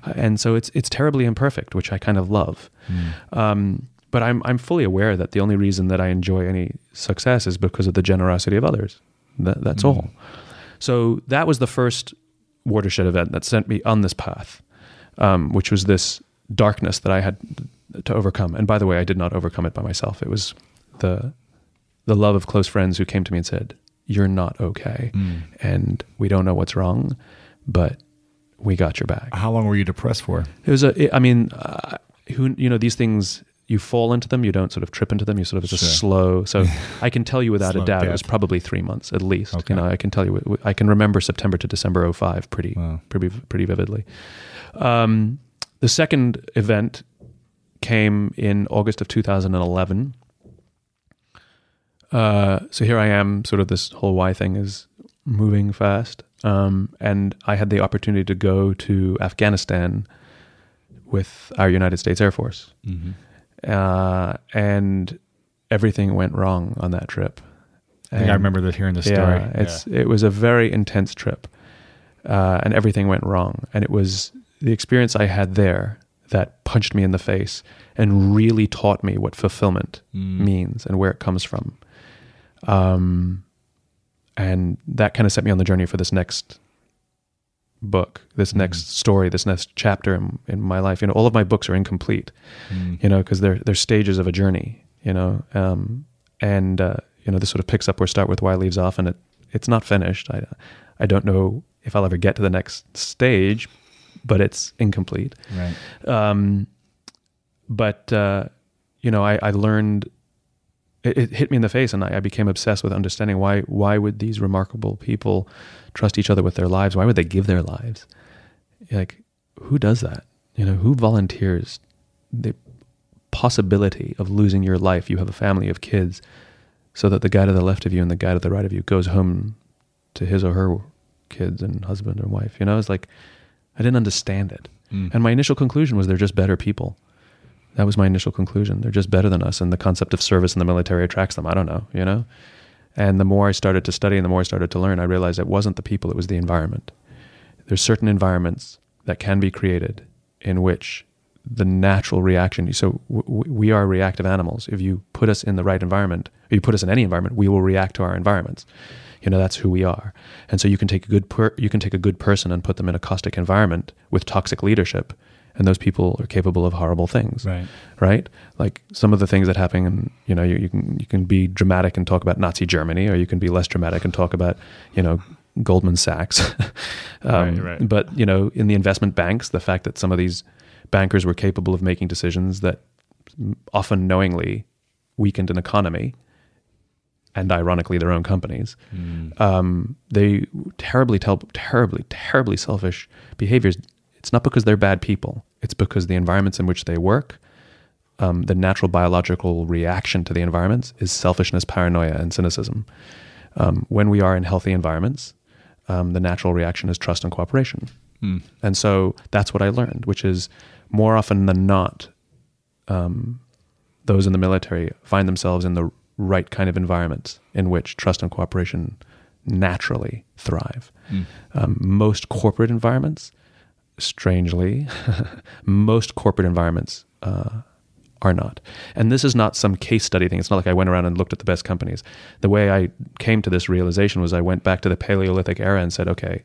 Right,
And so it's it's terribly imperfect, which I kind of love.
Hmm.
Um, but I'm I'm fully aware that the only reason that I enjoy any success is because of the generosity of others. That, that's
Hmm.
all. So that was the first watershed event that sent me on this path, um, which was this darkness that I had to overcome. And by the way, I did not overcome it by myself. It was the the love of close friends who came to me and said, "You're not okay, and we don't know what's wrong, but we got your back."
How long were you depressed for?
It was a. it- I mean, uh, who you know these things. You fall into them. You don't sort of trip into them. You sort of just
Sure.
slow. So I can tell you without a doubt, it was probably three months at least.
Okay.
You know, I can tell you. I can remember September to December 05 pretty,
Wow.
pretty, pretty vividly. Um, the second event came in August of 2011. Uh, so here I am, sort of this whole why thing is moving fast. Um, and I had the opportunity to go to Afghanistan with our United States Air Force. Uh, and everything went wrong on that trip.
I think I remember that hearing the story.
Yeah, it's it was a very intense trip, uh, and everything went wrong. And it was the experience I had there that punched me in the face and really taught me what fulfillment means and where it comes from. Um, and that kind of set me on the journey for this next book, this next story, this next chapter in, in my life. You know, all of my books are incomplete, you know, because they're they're stages of a journey. You know, um, and uh, you know, this sort of picks up where Start with Why leaves off, and it it's not finished. I I don't know if I'll ever get to the next stage, but it's incomplete.
Right.
Um, but uh, you know, I, I learned. It, it hit me in the face, and I, I became obsessed with understanding why. Why would these remarkable people trust each other with their lives? Why would they give their lives? Like, who does that? You know, who volunteers the possibility of losing your life? You have a family of kids, so that the guy to the left of you and the guy to the right of you goes home to his or her kids and husband or wife. You know, it's like I didn't understand it. Mm. And my initial conclusion was they're just better people. That was my initial conclusion. They're just better than us, and the concept of service in the military attracts them. I don't know, you know. And the more I started to study and the more I started to learn, I realized it wasn't the people; it was the environment. There's certain environments that can be created in which the natural reaction. So w- we are reactive animals. If you put us in the right environment, or you put us in any environment, we will react to our environments. You know that's who we are. And so you can take a good per- you can take a good person and put them in a caustic environment with toxic leadership, and those people are capable of horrible things.
Right.
Right. Like some of the things that happen. And, you know, you, you can you can be dramatic and talk about Nazi Germany, or you can be less dramatic and talk about you know Goldman Sachs. um,
Right, right.
But you know, in the investment banks, the fact that some of these bankers were capable of making decisions that often knowingly weakened an economy and ironically their own companies. Um, they terribly, terribly, terribly selfish behaviors. It's not because they're bad people. It's because the environments in which they work, um, the natural biological reaction to the environments is selfishness, paranoia, and cynicism. Um, when we are in healthy environments, um, the natural reaction is trust and cooperation. And so that's what I learned, which is more often than not, um, those in the military find themselves in the right kind of environments in which trust and cooperation naturally thrive. Um, most corporate environments, strangely, most corporate environments uh, are not. And this is not some case study thing. It's not like I went around and looked at the best companies. The way I came to this realization was I went back to the Paleolithic era and said, okay,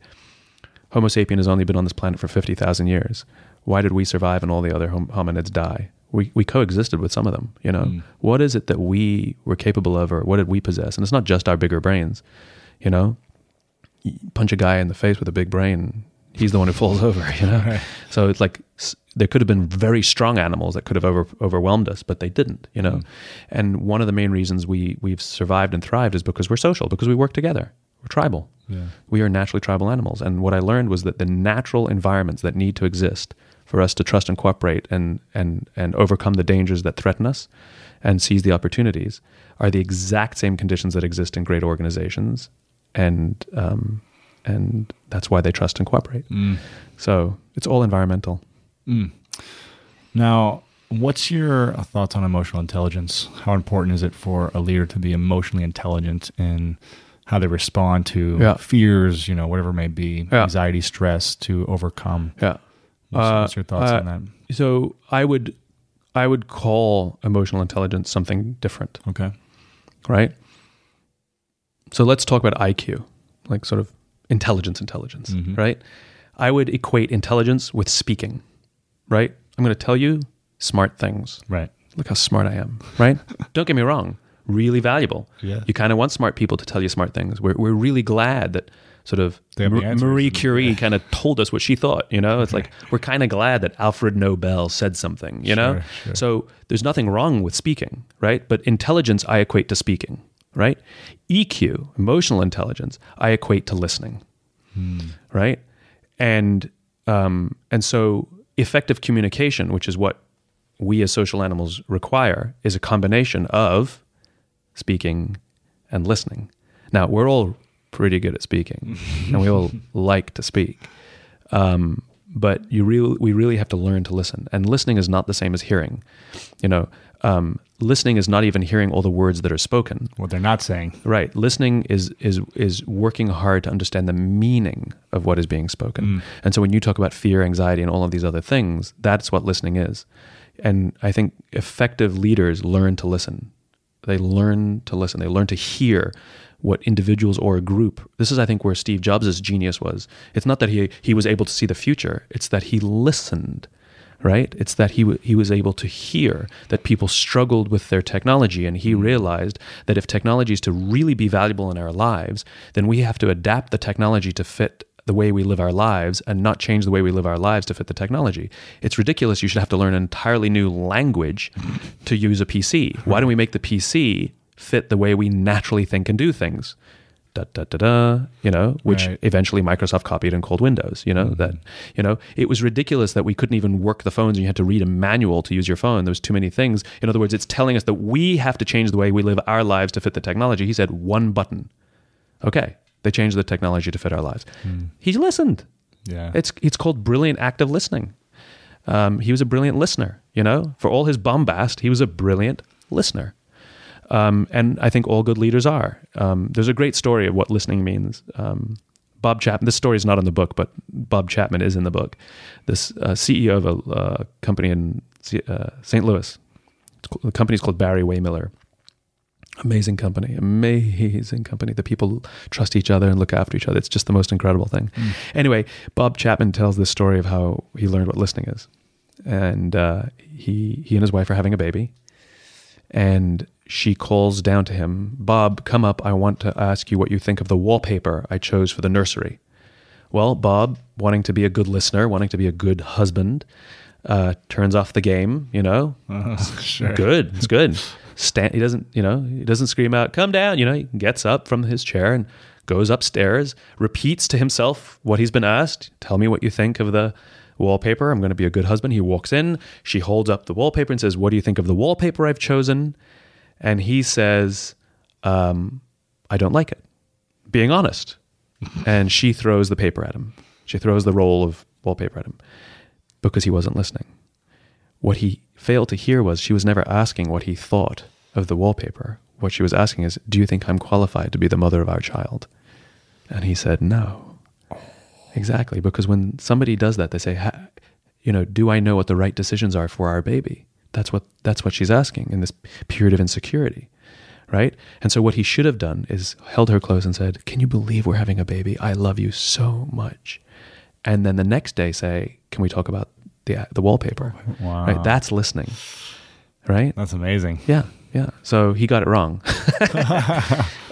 Homo sapien has only been on this planet for 50,000 years. Why did we survive and all the other hom- hominids die? We, we coexisted with some of them, you know. What is it that we were capable of or what did we possess? And it's not just our bigger brains, you know. You punch a guy in the face with a big brain, he's the one who falls over, you know. So it's like there could have been very strong animals that could have over, overwhelmed us, but they didn't, you know. And one of the main reasons we we've survived and thrived is because we're social, because we work together. We're tribal. We are naturally tribal animals. And what I learned was that the natural environments that need to exist for us to trust and cooperate and and and overcome the dangers that threaten us and seize the opportunities are the exact same conditions that exist in great organizations, and um, and that's why they trust and cooperate. So it's all environmental.
Now, what's your thoughts on emotional intelligence? How important is it for a leader to be emotionally intelligent in how they respond to
Yeah.
fears, you know, whatever it may be,
Yeah.
anxiety, stress to overcome?
Yeah.
What's,
Uh,
what's your thoughts
uh,
on that?
So I would I would call emotional intelligence something different.
Okay.
right? So let's talk about IQ, like sort of intelligence, intelligence, mm-hmm. right? I would equate intelligence with speaking, right? I'm going to tell you smart things.
Right.
Look how smart I am, right? Don't get me wrong, really valuable.
Yeah.
You kind of want smart people to tell you smart things. We're, we're really glad that sort of
They have the
Mar-
answers.
Marie Curie kind of told us what she thought, you know? It's like we're kind of glad that Alfred Nobel said something, you know?
Sure, sure.
So there's nothing wrong with speaking, right? But intelligence I equate to speaking, right? EQ, emotional intelligence, I equate to listening, right? And um, and so effective communication, which is what we as social animals require, is a combination of speaking and listening. Now we're all pretty good at speaking, and we all like to speak. Um, but you really, we really have to learn to listen. And listening is not the same as hearing. You know, um, listening is not even hearing all the words that are spoken.
What they're not saying.
Right. Listening is is is working hard to understand the meaning of what is being spoken.
Mm.
And so when you talk about fear, anxiety, and all of these other things, that's what listening is. And I think effective leaders learn to listen. They learn to listen. They learn to hear what individuals or a group. This is, I think, where Steve Jobs' genius was. It's not that he he was able to see the future. It's that he listened right? It's that he, w- he was able to hear that people struggled with their technology, and he mm-hmm. realized that if technology is to really be valuable in our lives, then we have to adapt the technology to fit the way we live our lives and not change the way we live our lives to fit the technology. It's ridiculous. You should have to learn an entirely new language to use a PC. Why don't we make the PC fit the way we naturally think and do things? Da da da da, you know, which
Right.
eventually Microsoft copied and called Windows, you know, that, you know, it was ridiculous that we couldn't even work the phones and you had to read a manual to use your phone. There was too many things. In other words, it's telling us that we have to change the way we live our lives to fit the technology. He said one button. Okay. They changed the technology to fit our lives. He listened.
Yeah.
It's it's called brilliant active listening. Um, he was a brilliant listener. You know, for all his bombast, he was a brilliant listener. Um, and I think all good leaders are. Um, there's a great story of what listening means. Um, Bob Chapman. This story is not in the book, but Bob Chapman is in the book. This uh, CEO of a uh, company in uh, St. Louis. The company's called Barry-Wehmiller. Amazing company, amazing company. The people trust each other and look after each other. It's just the most incredible thing. Anyway, Bob Chapman tells this story of how he learned what listening is, and uh, he he and his wife are having a baby, and she calls down to him, Bob, come up. I want to ask you what you think of the wallpaper I chose for the nursery. Well, Bob, wanting to be a good listener, wanting to be a good husband, uh, turns off the game. You know, Uh,
sure.
good. It's good. Stand, he doesn't, you know, he doesn't scream out, "Come down!" You know, he gets up from his chair and goes upstairs, repeats to himself what he's been asked. Tell me what you think of the wallpaper. I'm going to be a good husband. He walks in. She holds up the wallpaper and says, "What do you think of the wallpaper I've chosen?" And he says, um, "I don't like it." Being honest. and she throws the paper at him. She throws the roll of wallpaper at him because he wasn't listening. What he failed to hear was she was never asking what he thought of the wallpaper. What she was asking is, Do you think I'm qualified to be the mother of our child? And he said, No. Exactly. Because when somebody does that, they say, You know, do I know what the right decisions are for our baby? That's what, that's what she's asking in this period of insecurity. Right? And so what he should have done is held her close and said, Can you believe we're having a baby? I love you so much. And then the next day say, Can we talk about the, the wallpaper?
Wow.
Right? That's listening. Right?
That's amazing.
Yeah, yeah. So he got it wrong.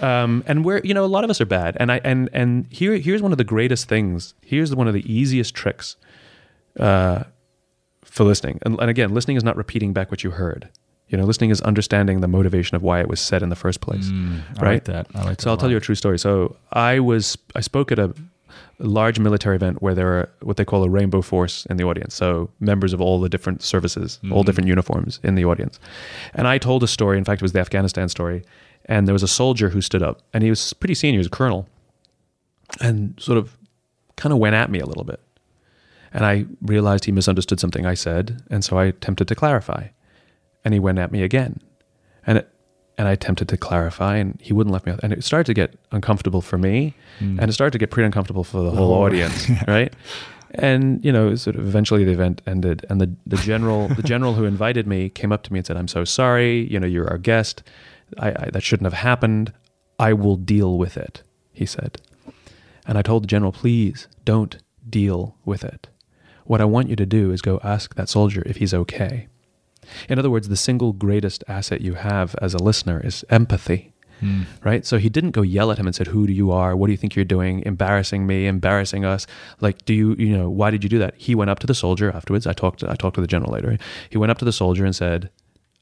um, and we're, you know, a lot of us are bad. And I and and here here's one of the greatest things. Here's one of the easiest tricks uh, for listening. And, and again, listening is not repeating back what you heard. You know, listening is understanding the motivation of why it was said in the first place.
Mm, I
right?
like that. I like that.
So I'll tell you a true story. So I was I spoke at a large military event where there are what they call a rainbow force in the audience. So members of all the different services, all different uniforms in the audience. And I told a story. In fact, it was the Afghanistan story. And there was a soldier who stood up, and he was pretty senior. He was a colonel, and sort of kind of went at me a little bit. And I realized he misunderstood something I said, and so I attempted to clarify. And he went at me again, and it, and I attempted to clarify, and he wouldn't let me. And it started to get uncomfortable for me, hmm. and it started to get pretty uncomfortable for the whole audience, right? And you know, sort of eventually the event ended, and the the general the general who invited me came up to me and said, "I'm so sorry. You know, you're our guest. I, I that shouldn't have happened. I will deal with it," he said. And I told the general, please don't deal with it. What I want you to do is go ask that soldier if he's okay. In other words, the single greatest asset you have as a listener is empathy. Hmm. Right? So he didn't go yell at him and said, Who do you are? What do you think you're doing? Embarrassing me, embarrassing us. Like, do you, you know, why did you do that? He went up to the soldier afterwards. I talked I talked to the general later. He went up to the soldier and said,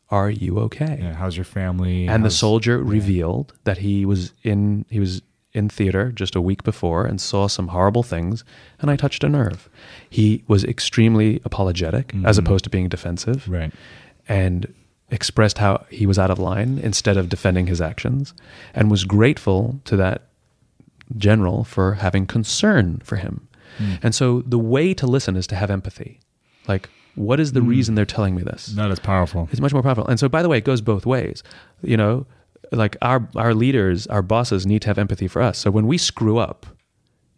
Are you okay?
Yeah, how's your family?
and the
How's-
soldier revealed that he was in he was in theater just a week before and saw some horrible things and i touched a nerve he was extremely apologetic as mm-hmm. opposed to being defensive
Right.
and expressed how he was out of line instead of defending his actions and was grateful to that general for having concern for him mm. And so the way to listen is to have empathy. Like, what is the mm. reason they're telling me this?
That is powerful.
It's much more powerful. And so, by the way, it goes both ways. You know, like our our leaders, our bosses need to have empathy for us. So when we screw up,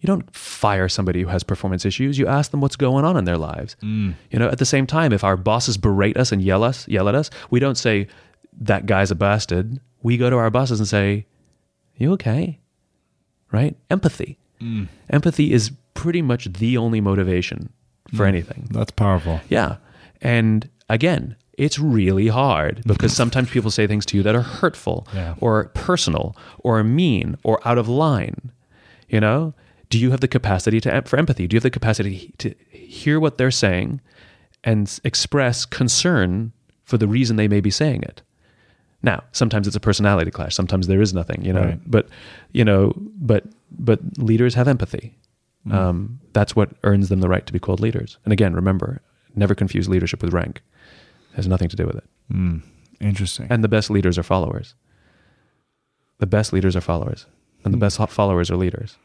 you don't fire somebody who has performance issues. You ask them what's going on in their lives. Mm. You know, at the same time, if our bosses berate us and yell us, yell at us, we don't say that guy's a bastard. We go to our bosses and say, "You okay?" Right? Empathy. Mm. Empathy is pretty much the only motivation for mm. anything.
That's powerful.
Yeah. And again, it's really hard because sometimes people say things to you that are hurtful
Yeah.
or personal or mean or out of line. You know, do you have the capacity to for empathy? Do you have the capacity to hear what they're saying and express concern for the reason they may be saying it? Now, sometimes it's a personality clash. Sometimes there is nothing, you know.
Right.
But you know, but but leaders have empathy. Um, that's what earns them the right to be called leaders. And again, remember, never confuse leadership with rank. It has nothing to do with it. Hmm.
Interesting.
And the best leaders are followers. The best leaders are followers, and the hmm. best followers are leaders.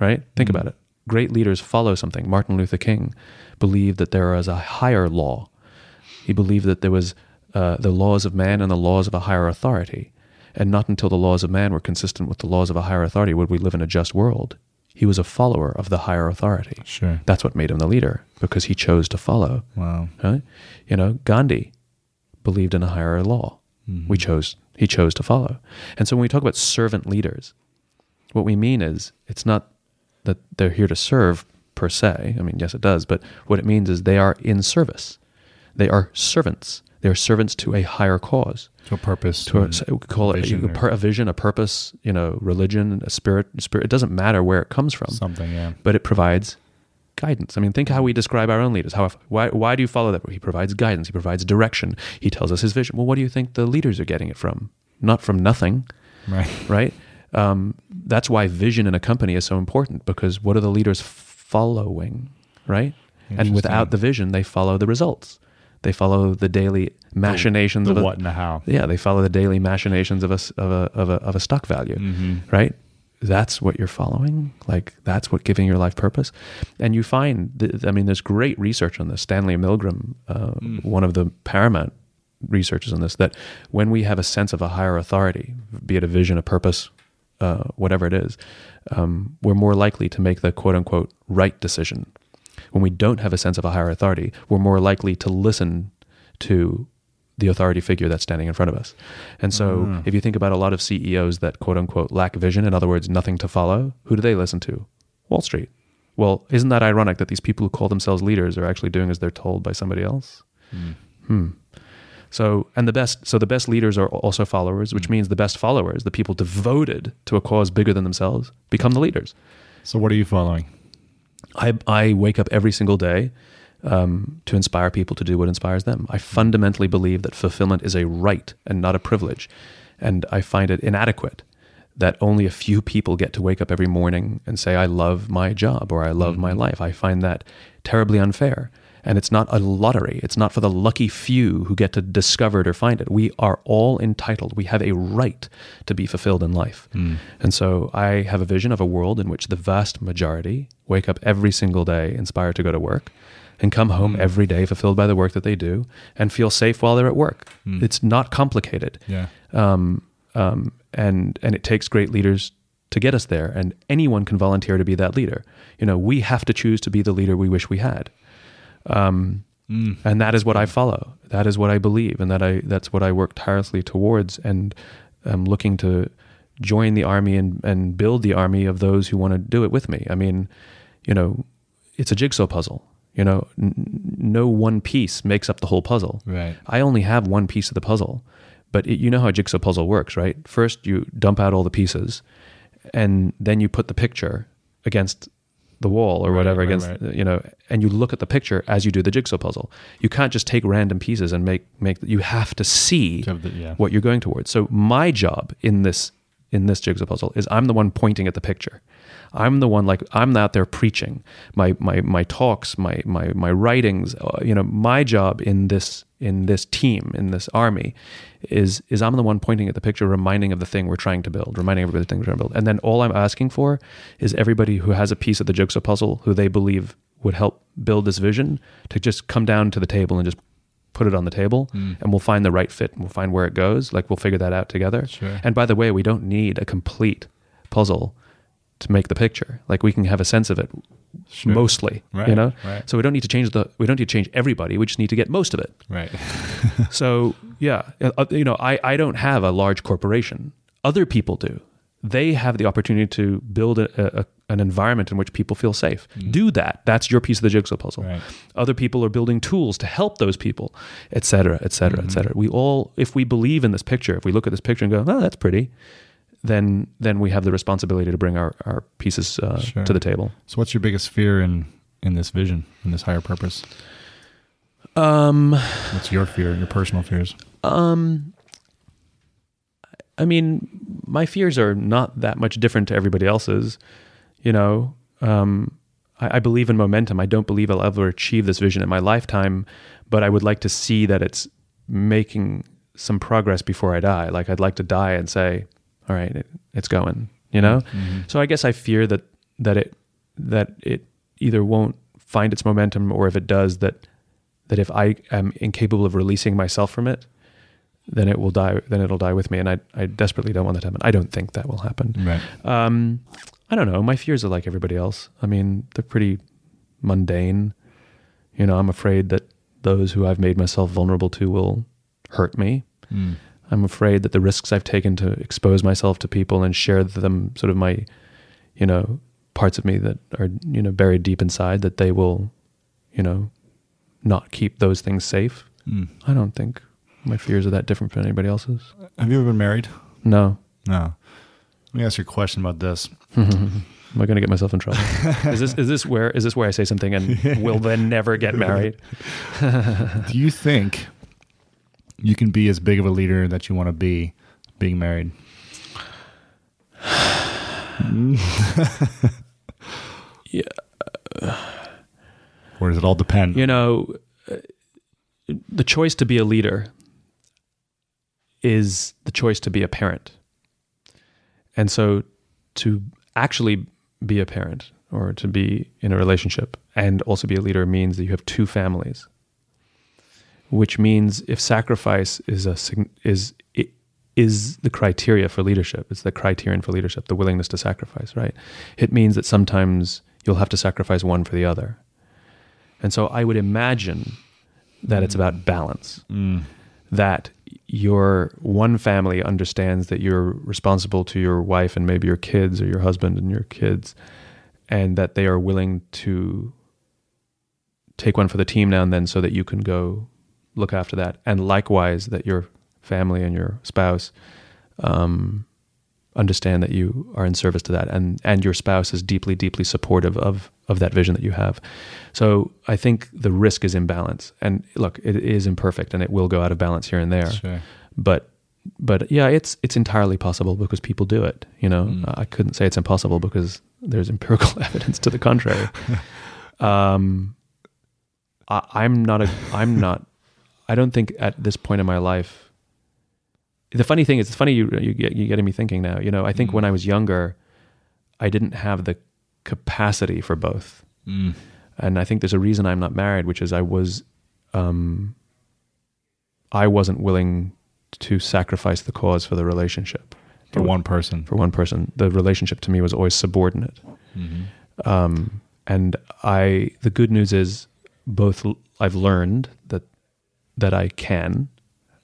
Right? Think hmm. about it. Great leaders follow something. Martin Luther King believed that there was a higher law. He believed that there was uh, the laws of man and the laws of a higher authority. And not until the laws of man were consistent with the laws of a higher authority would we live in a just world. He was a follower of the higher authority.
Sure.
That's what made him the leader because he chose to follow.
Wow.
Right? You know, Gandhi believed in a higher law. Mm-hmm. We chose he chose to follow. And so when we talk about servant leaders, what we mean is it's not that they're here to serve per se. I mean, yes, it does, but what it means is they are in service. They are servants. They are servants to a higher cause.
To a purpose.
To a, so we call it
vision
a, a vision, a purpose, you know, religion, a spirit, spirit. It doesn't matter where it comes from
something. Yeah.
but it provides guidance. I mean, think how we describe our own leaders. How why why do you follow that? He provides guidance. He provides direction. He tells us his vision. Well, what do you think the leaders are getting it from? Not from nothing,
Right.
right? Um, that's why vision in a company is so important because what are the leaders following, right? And without the vision, they follow the results. They follow the daily machinations
The
of a,
what and the how.
yeah, they follow the daily machinations of a of a of a, of a stock value, right? That's what you're following. Like that's what giving your life purpose. And you find, th- I mean, there's great research on this. Stanley Milgram, uh, one of the paramount researchers on this, that when we have a sense of a higher authority, be it a vision, a purpose, uh, whatever it is, um, we're more likely to make the quote unquote right decision. When we don't have a sense of a higher authority, we're more likely to listen to the authority figure that's standing in front of us. And so, hmm. if you think about a lot of CEOs that quote unquote lack vision, in other words, nothing to follow, who do they listen to? Wall Street. Well, isn't that ironic that these people who call themselves leaders are actually doing as they're told by somebody else? Hmm. hmm. So, and the best, so the best leaders are also followers, which hmm. means the best followers, the people devoted to a cause bigger than themselves, become the leaders.
So what are you following?
I, I wake up every single day um, to inspire people to do what inspires them. I fundamentally believe that fulfillment is a right and not a privilege. And I find it inadequate that only a few people get to wake up every morning and say, I love my job or I love my life. I find that terribly unfair. And it's not a lottery. It's not for the lucky few who get to discover it or find it. We are all entitled. We have a right to be fulfilled in life. And so I have a vision of a world in which the vast majority wake up every single day inspired to go to work and come home every day fulfilled by the work that they do and feel safe while they're at work. It's not complicated
Yeah.
um, um, and and it takes great leaders to get us there. And anyone can volunteer to be that leader. You know, we have to choose to be the leader we wish we had. Um, And that is what I follow. That is what I believe, and that I that's what I work tirelessly towards. And I'm looking to join the army and and build the army of those who want to do it with me. I mean, you know, it's a jigsaw puzzle. You know, n- no one piece makes up the whole puzzle.
Right.
I only have one piece of the puzzle, but it, you know how a jigsaw puzzle works, right? First, you dump out all the pieces, and then you put the picture against the wall or
Right,
whatever
right,
against
right.
you know, and you look at the picture as you do the jigsaw puzzle. You can't just take random pieces and make make. You have to see
To have the- yeah.
what you're going towards. So my job in this in this jigsaw puzzle is I'm the one pointing at the picture. I'm the one like I'm out there preaching my my my talks, my my my writings. Uh, you know, my job in this in this team in this army is is I'm the one pointing at the picture, reminding of the thing we're trying to build, reminding everybody of the thing we're trying to build. And then all I'm asking for is everybody who has a piece of the jigsaw puzzle who they believe would help build this vision to just come down to the table and just put it on the table
Hmm.
and we'll find the right fit and we'll find where it goes like we'll figure that out together
Sure.
and by the way we don't need a complete puzzle to make the picture like we can have a sense of it
Sure.
mostly
Right,
you know
right.
so we don't need to change the we don't need to change everybody we just need to get most of it
Right.
so yeah, uh, you know, I, I don't have a large corporation. Other people do. They have the opportunity to build a, a, an environment in which people feel safe. Do that. That's your piece of the jigsaw puzzle.
Right.
Other people are building tools to help those people, et cetera, et cetera, et cetera. We all, if we believe in this picture, if we look at this picture and go, oh, that's pretty, then then we have the responsibility to bring our, our pieces uh,
Sure.
to the table.
So, what's your biggest fear in in this vision, in this higher purpose?
Um,
What's your fear, your personal fears?
Um, I mean, my fears are not that much different to everybody else's. You know, um, I, I believe in momentum. I don't believe I'll ever achieve this vision in my lifetime, but I would like to see that it's making some progress before I die. Like I'd like to die and say, "All right, it, it's going." You know. So I guess I fear that that it that it either won't find its momentum, or if it does, that that if I am incapable of releasing myself from it, then it will die. Then it'll die with me, and I I desperately don't want that to happen. I don't think that will happen.
Right.
Um, I don't know. My fears are like everybody else. I mean, they're pretty mundane. You know, I'm afraid that those who I've made myself vulnerable to will hurt me.
Mm.
I'm afraid that the risks I've taken to expose myself to people and share them sort of my, you know, parts of me that are, you know, buried deep inside, that they will, you know, not keep those things safe.
Mm.
I don't think my fears are that different from anybody else's.
Have you ever been married?
No.
No. Let me ask you a question about this.
Am I going to get myself in trouble? is this is this where is this where I say something and will then never get married?
Do you think you can be as big of a leader that you want to be being married?
Yeah.
Or does it all depend?
You know, uh, the choice to be a leader is the choice to be a parent. And so to actually be a parent or to be in a relationship and also be a leader means that you have two families. Which means if sacrifice is a is is the criteria for leadership, it's the criterion for leadership, the willingness to sacrifice, right? It means that sometimes you'll have to sacrifice one for the other. And so I would imagine that it's about balance. Mm. That your one family understands that you're responsible to your wife and maybe your kids or your husband and your kids, and that they are willing to take one for the team now and then so that you can go look after that. And likewise, that your family and your spouse um, understand that you are in service to that and and your spouse is deeply deeply supportive of of that vision that you have. So i think the risk is imbalance and look it is imperfect and it will go out of balance here and there.
Sure.
but but yeah it's it's entirely possible because people do it you know? I couldn't say it's impossible because there's empirical evidence to the contrary. Um I, i'm not a i'm not i don't think at this point in my life the funny thing is, it's funny you you get you getting me thinking now. You know, I think when I was younger, I didn't have the capacity for both,
Mm.
and I think there's a reason I'm not married, which is I was, um, I wasn't willing to sacrifice the cause for the relationship
For one person.
for one person. The relationship to me was always subordinate. Um, and I, the good news is, both I've learned that that I can,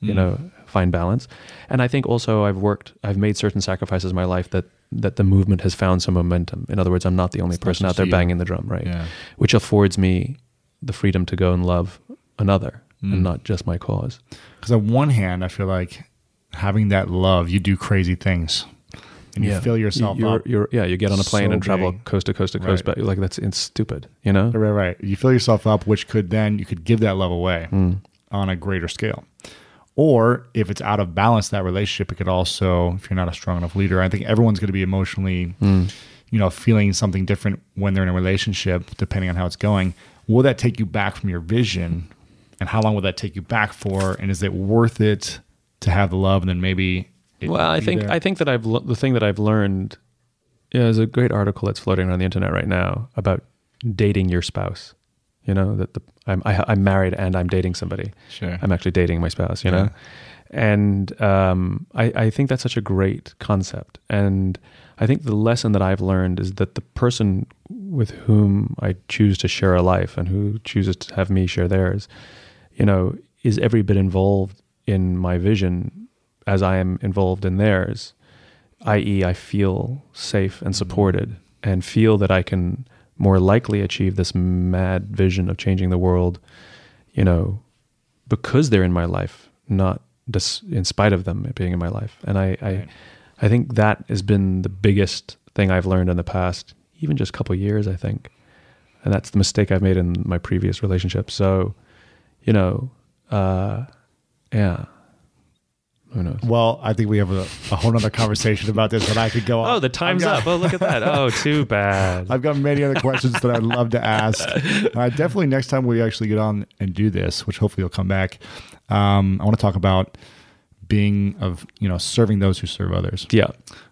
you know, find balance, and I think also I've worked, I've made certain sacrifices in my life that that the movement has found some momentum. In other words, I'm not the only
It's
person out there
you.
banging the drum, right?
Yeah.
Which affords me the freedom to go and love another
Mm.
and not just my cause.
Because on one hand, I feel like having that love, you do crazy things, and you fill yourself
you're,
up.
You're, yeah, you get on a plane
so
and travel
big.
coast to coast to coast,
Right.
but like that's it's stupid, you know.
Right, right. You fill yourself up, which could then you could give that love away
Mm.
On a greater scale, Or if it's out of balance, that relationship, it could also, if you're not a strong enough leader, I think everyone's going to be emotionally, hmm. you know, feeling something different when they're in a relationship, depending on how it's going. Will that take you back from your vision? And how long will that take you back for? And is it worth it to have the love and then maybe?
Well, I think
there?
I think that I've the thing that I've learned. is a great article that's floating around the internet right now about dating your spouse. You know that the, I'm I, I'm married and I'm dating somebody.
Sure.
I'm actually dating my spouse. You
Yeah.
know, and um, I, I think that's such a great concept. And I think the lesson that I've learned is that the person with whom I choose to share a life and who chooses to have me share theirs, you know, is every bit involved in my vision as I am involved in theirs. I.e., I feel safe and supported and feel that I can more likely achieve this mad vision of changing the world, you know, because they're in my life, not dis- in spite of them being in my life. And I, I, I think that has been the biggest thing I've learned in the past, even just a couple of years, I think. And that's the mistake I've made in my previous relationship. So, you know, uh, yeah. Who knows?
Well, I think we have a, a whole other conversation about this, but I could go on.
Oh, the time's
got-
up. Oh, look at that. Oh, too bad.
I've got many other questions that I'd love to ask. Uh, definitely next time we actually get on and do this, which hopefully you'll come back. Um, I want to talk about being of you know serving those who serve others.
Yeah.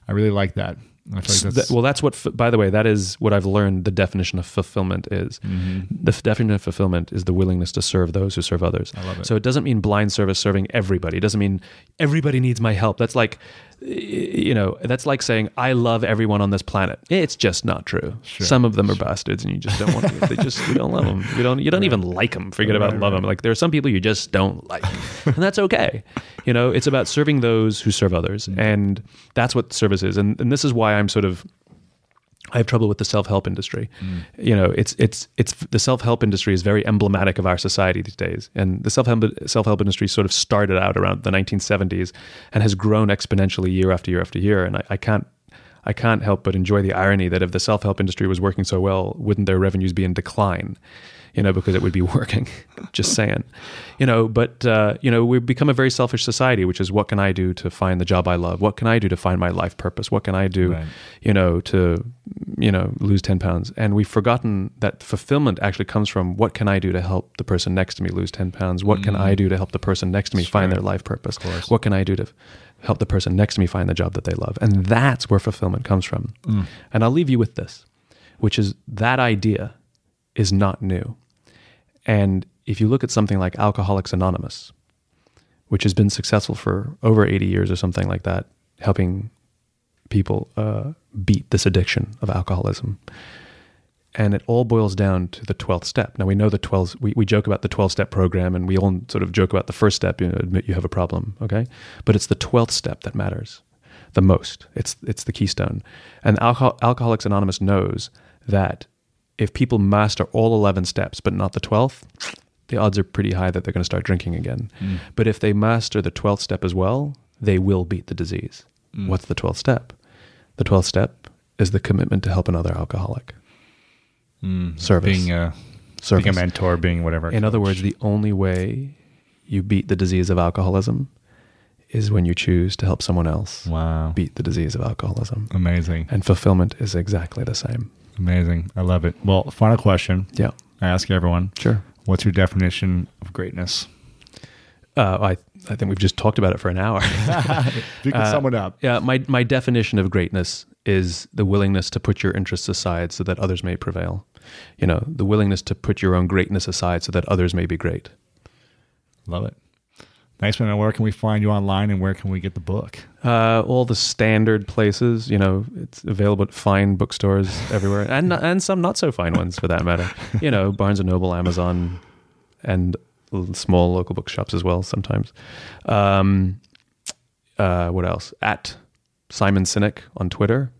I really like that. I feel like
That- well, that's what, by the way, that is what I've learned the definition of fulfillment is.
Mm-hmm.
The definition of fulfillment is the willingness to serve those who serve others. I
love it.
So it doesn't mean blind service serving everybody. It doesn't mean everybody needs my help. That's like, you know, that's like saying, I love everyone on this planet. It's just not true. Some of them are bastards and you just don't want to. They just, you don't love them. You don't, you don't even like them. Forget about
Right,
love them. Like there are some people you just don't like. and that's okay. You know, it's about serving those who serve others.
Mm-hmm.
And that's what service is. And, and this is why I'm sort of, I have trouble with the self-help industry. Mm. You know, it's it's it's the self-help industry is very emblematic of our society these days. And the self-help self-help industry sort of started out around the 1970s and has grown exponentially year after year after year. And I, I can't I can't help but enjoy the irony that if the self-help industry was working so well, wouldn't their revenues be in decline? You know, because it would be working. Just saying. You know, but uh, you know, we've become a very selfish society, which is what can I do to find the job I love? What can I do to find my life purpose? What can I do,
Right.
you know, to you know, lose 10 pounds? And we've forgotten that fulfillment actually comes from what can I do to help the person next to me lose 10 pounds? What can I do to help the person next to me find their life purpose? What can I do to help the person next to me find the job that they love? And that's where fulfillment comes from. And I'll leave you with this, which is that idea is not new. And if you look at something like Alcoholics Anonymous, which has been successful for over 80 years or something like that, helping people uh, beat this addiction of alcoholism. And it all boils down to the 12th step. Now, we know the 12, we, we joke about the 12 step program and we all sort of joke about the first step, you know, admit you have a problem, okay? But it's the 12th step that matters the most. It's, it's the keystone. And Alcohol, Alcoholics Anonymous knows that if people master all 11 steps, but not the 12th, the odds are pretty high that they're going to start drinking again. Mm. But if they master the 12th step as well, they will beat the disease. Mm. What's the 12th step? The 12th step is the commitment to help another alcoholic. Mm. Service.
being a
Service.
being a mentor, being whatever.
In other words, the only way you beat the disease of alcoholism is when you choose to help someone else
wow,
beat the disease of alcoholism.
amazing,
And fulfillment is exactly the same.
Amazing. I love it. Well, final question.
Yeah.
I ask everyone.
Sure.
What's your definition of greatness?
Uh, I, I think we've just talked about it for an hour.
You can
Uh,
sum it up.
Yeah, my, my definition of greatness is the willingness to put your interests aside so that others may prevail. You know, the willingness to put your own greatness aside so that others may be great.
Love it. Thanks, man. Where can we find you online and where can we get the book?
Uh, all the standard places, you know, it's available at fine bookstores everywhere, and and some not so fine ones for that matter. You know, Barnes and Noble, Amazon, and small local bookshops as well sometimes. Um, uh, what else? At Simon Sinek on Twitter.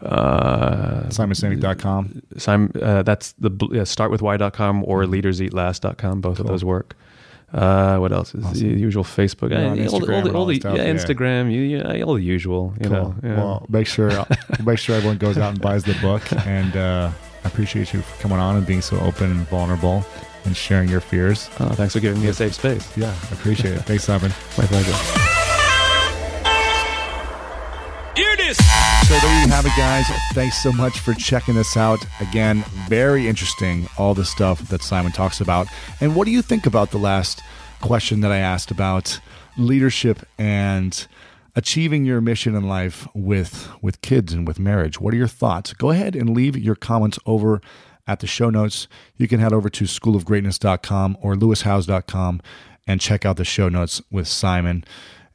Uh,
SimonSinek.com.
Simon, uh, that's the yeah, startwithwhy.com or leaderseatlast.com. Both of those work. Uh, what else is
Awesome.
the usual Facebook?
You're
Uh, all the, all
Instagram
the,
and
all
all
the-
stuff,
yeah,
yeah.
Instagram, you, yeah, all the usual. You
Cool.
know, yeah.
Well, make sure make sure everyone goes out and buys the book. And uh, I appreciate you for coming on and being so open and vulnerable. and sharing your fears.
Oh, thanks for giving me a safe space.
Yeah, I appreciate it. Thanks, Simon.
My pleasure.
So there you have it, guys. Thanks so much for checking this out. Again, very interesting, all the stuff that Simon talks about. And what do you think about the last question that I asked about leadership and achieving your mission in life with with kids and with marriage? What are your thoughts? Go ahead and leave your comments over at the show notes. You can head over to schoolofgreatness.com or lewishowes.com and check out the show notes with Simon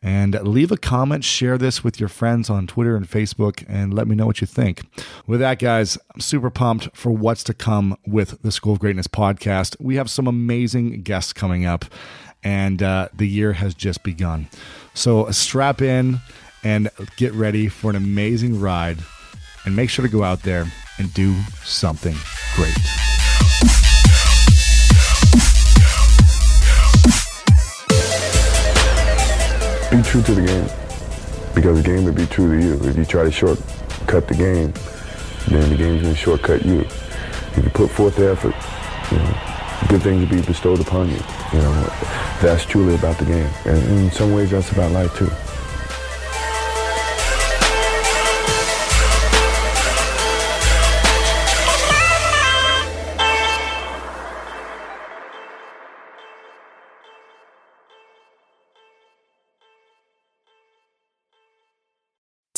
and leave a comment. Share this with your friends on Twitter and Facebook and let me know what you think. With that, guys, I'm super pumped for what's to come with the School of Greatness podcast. We have some amazing guests coming up, and uh, the year has just begun. So strap in and get ready for an amazing ride. And make sure to go out there and do something great.
True to the game because the game would be true to you. If you try to shortcut the game, then the game's going to shortcut you. If you put forth the effort, you know, good things will be bestowed upon you. You know, that's truly about the game. And in some ways, that's about life too.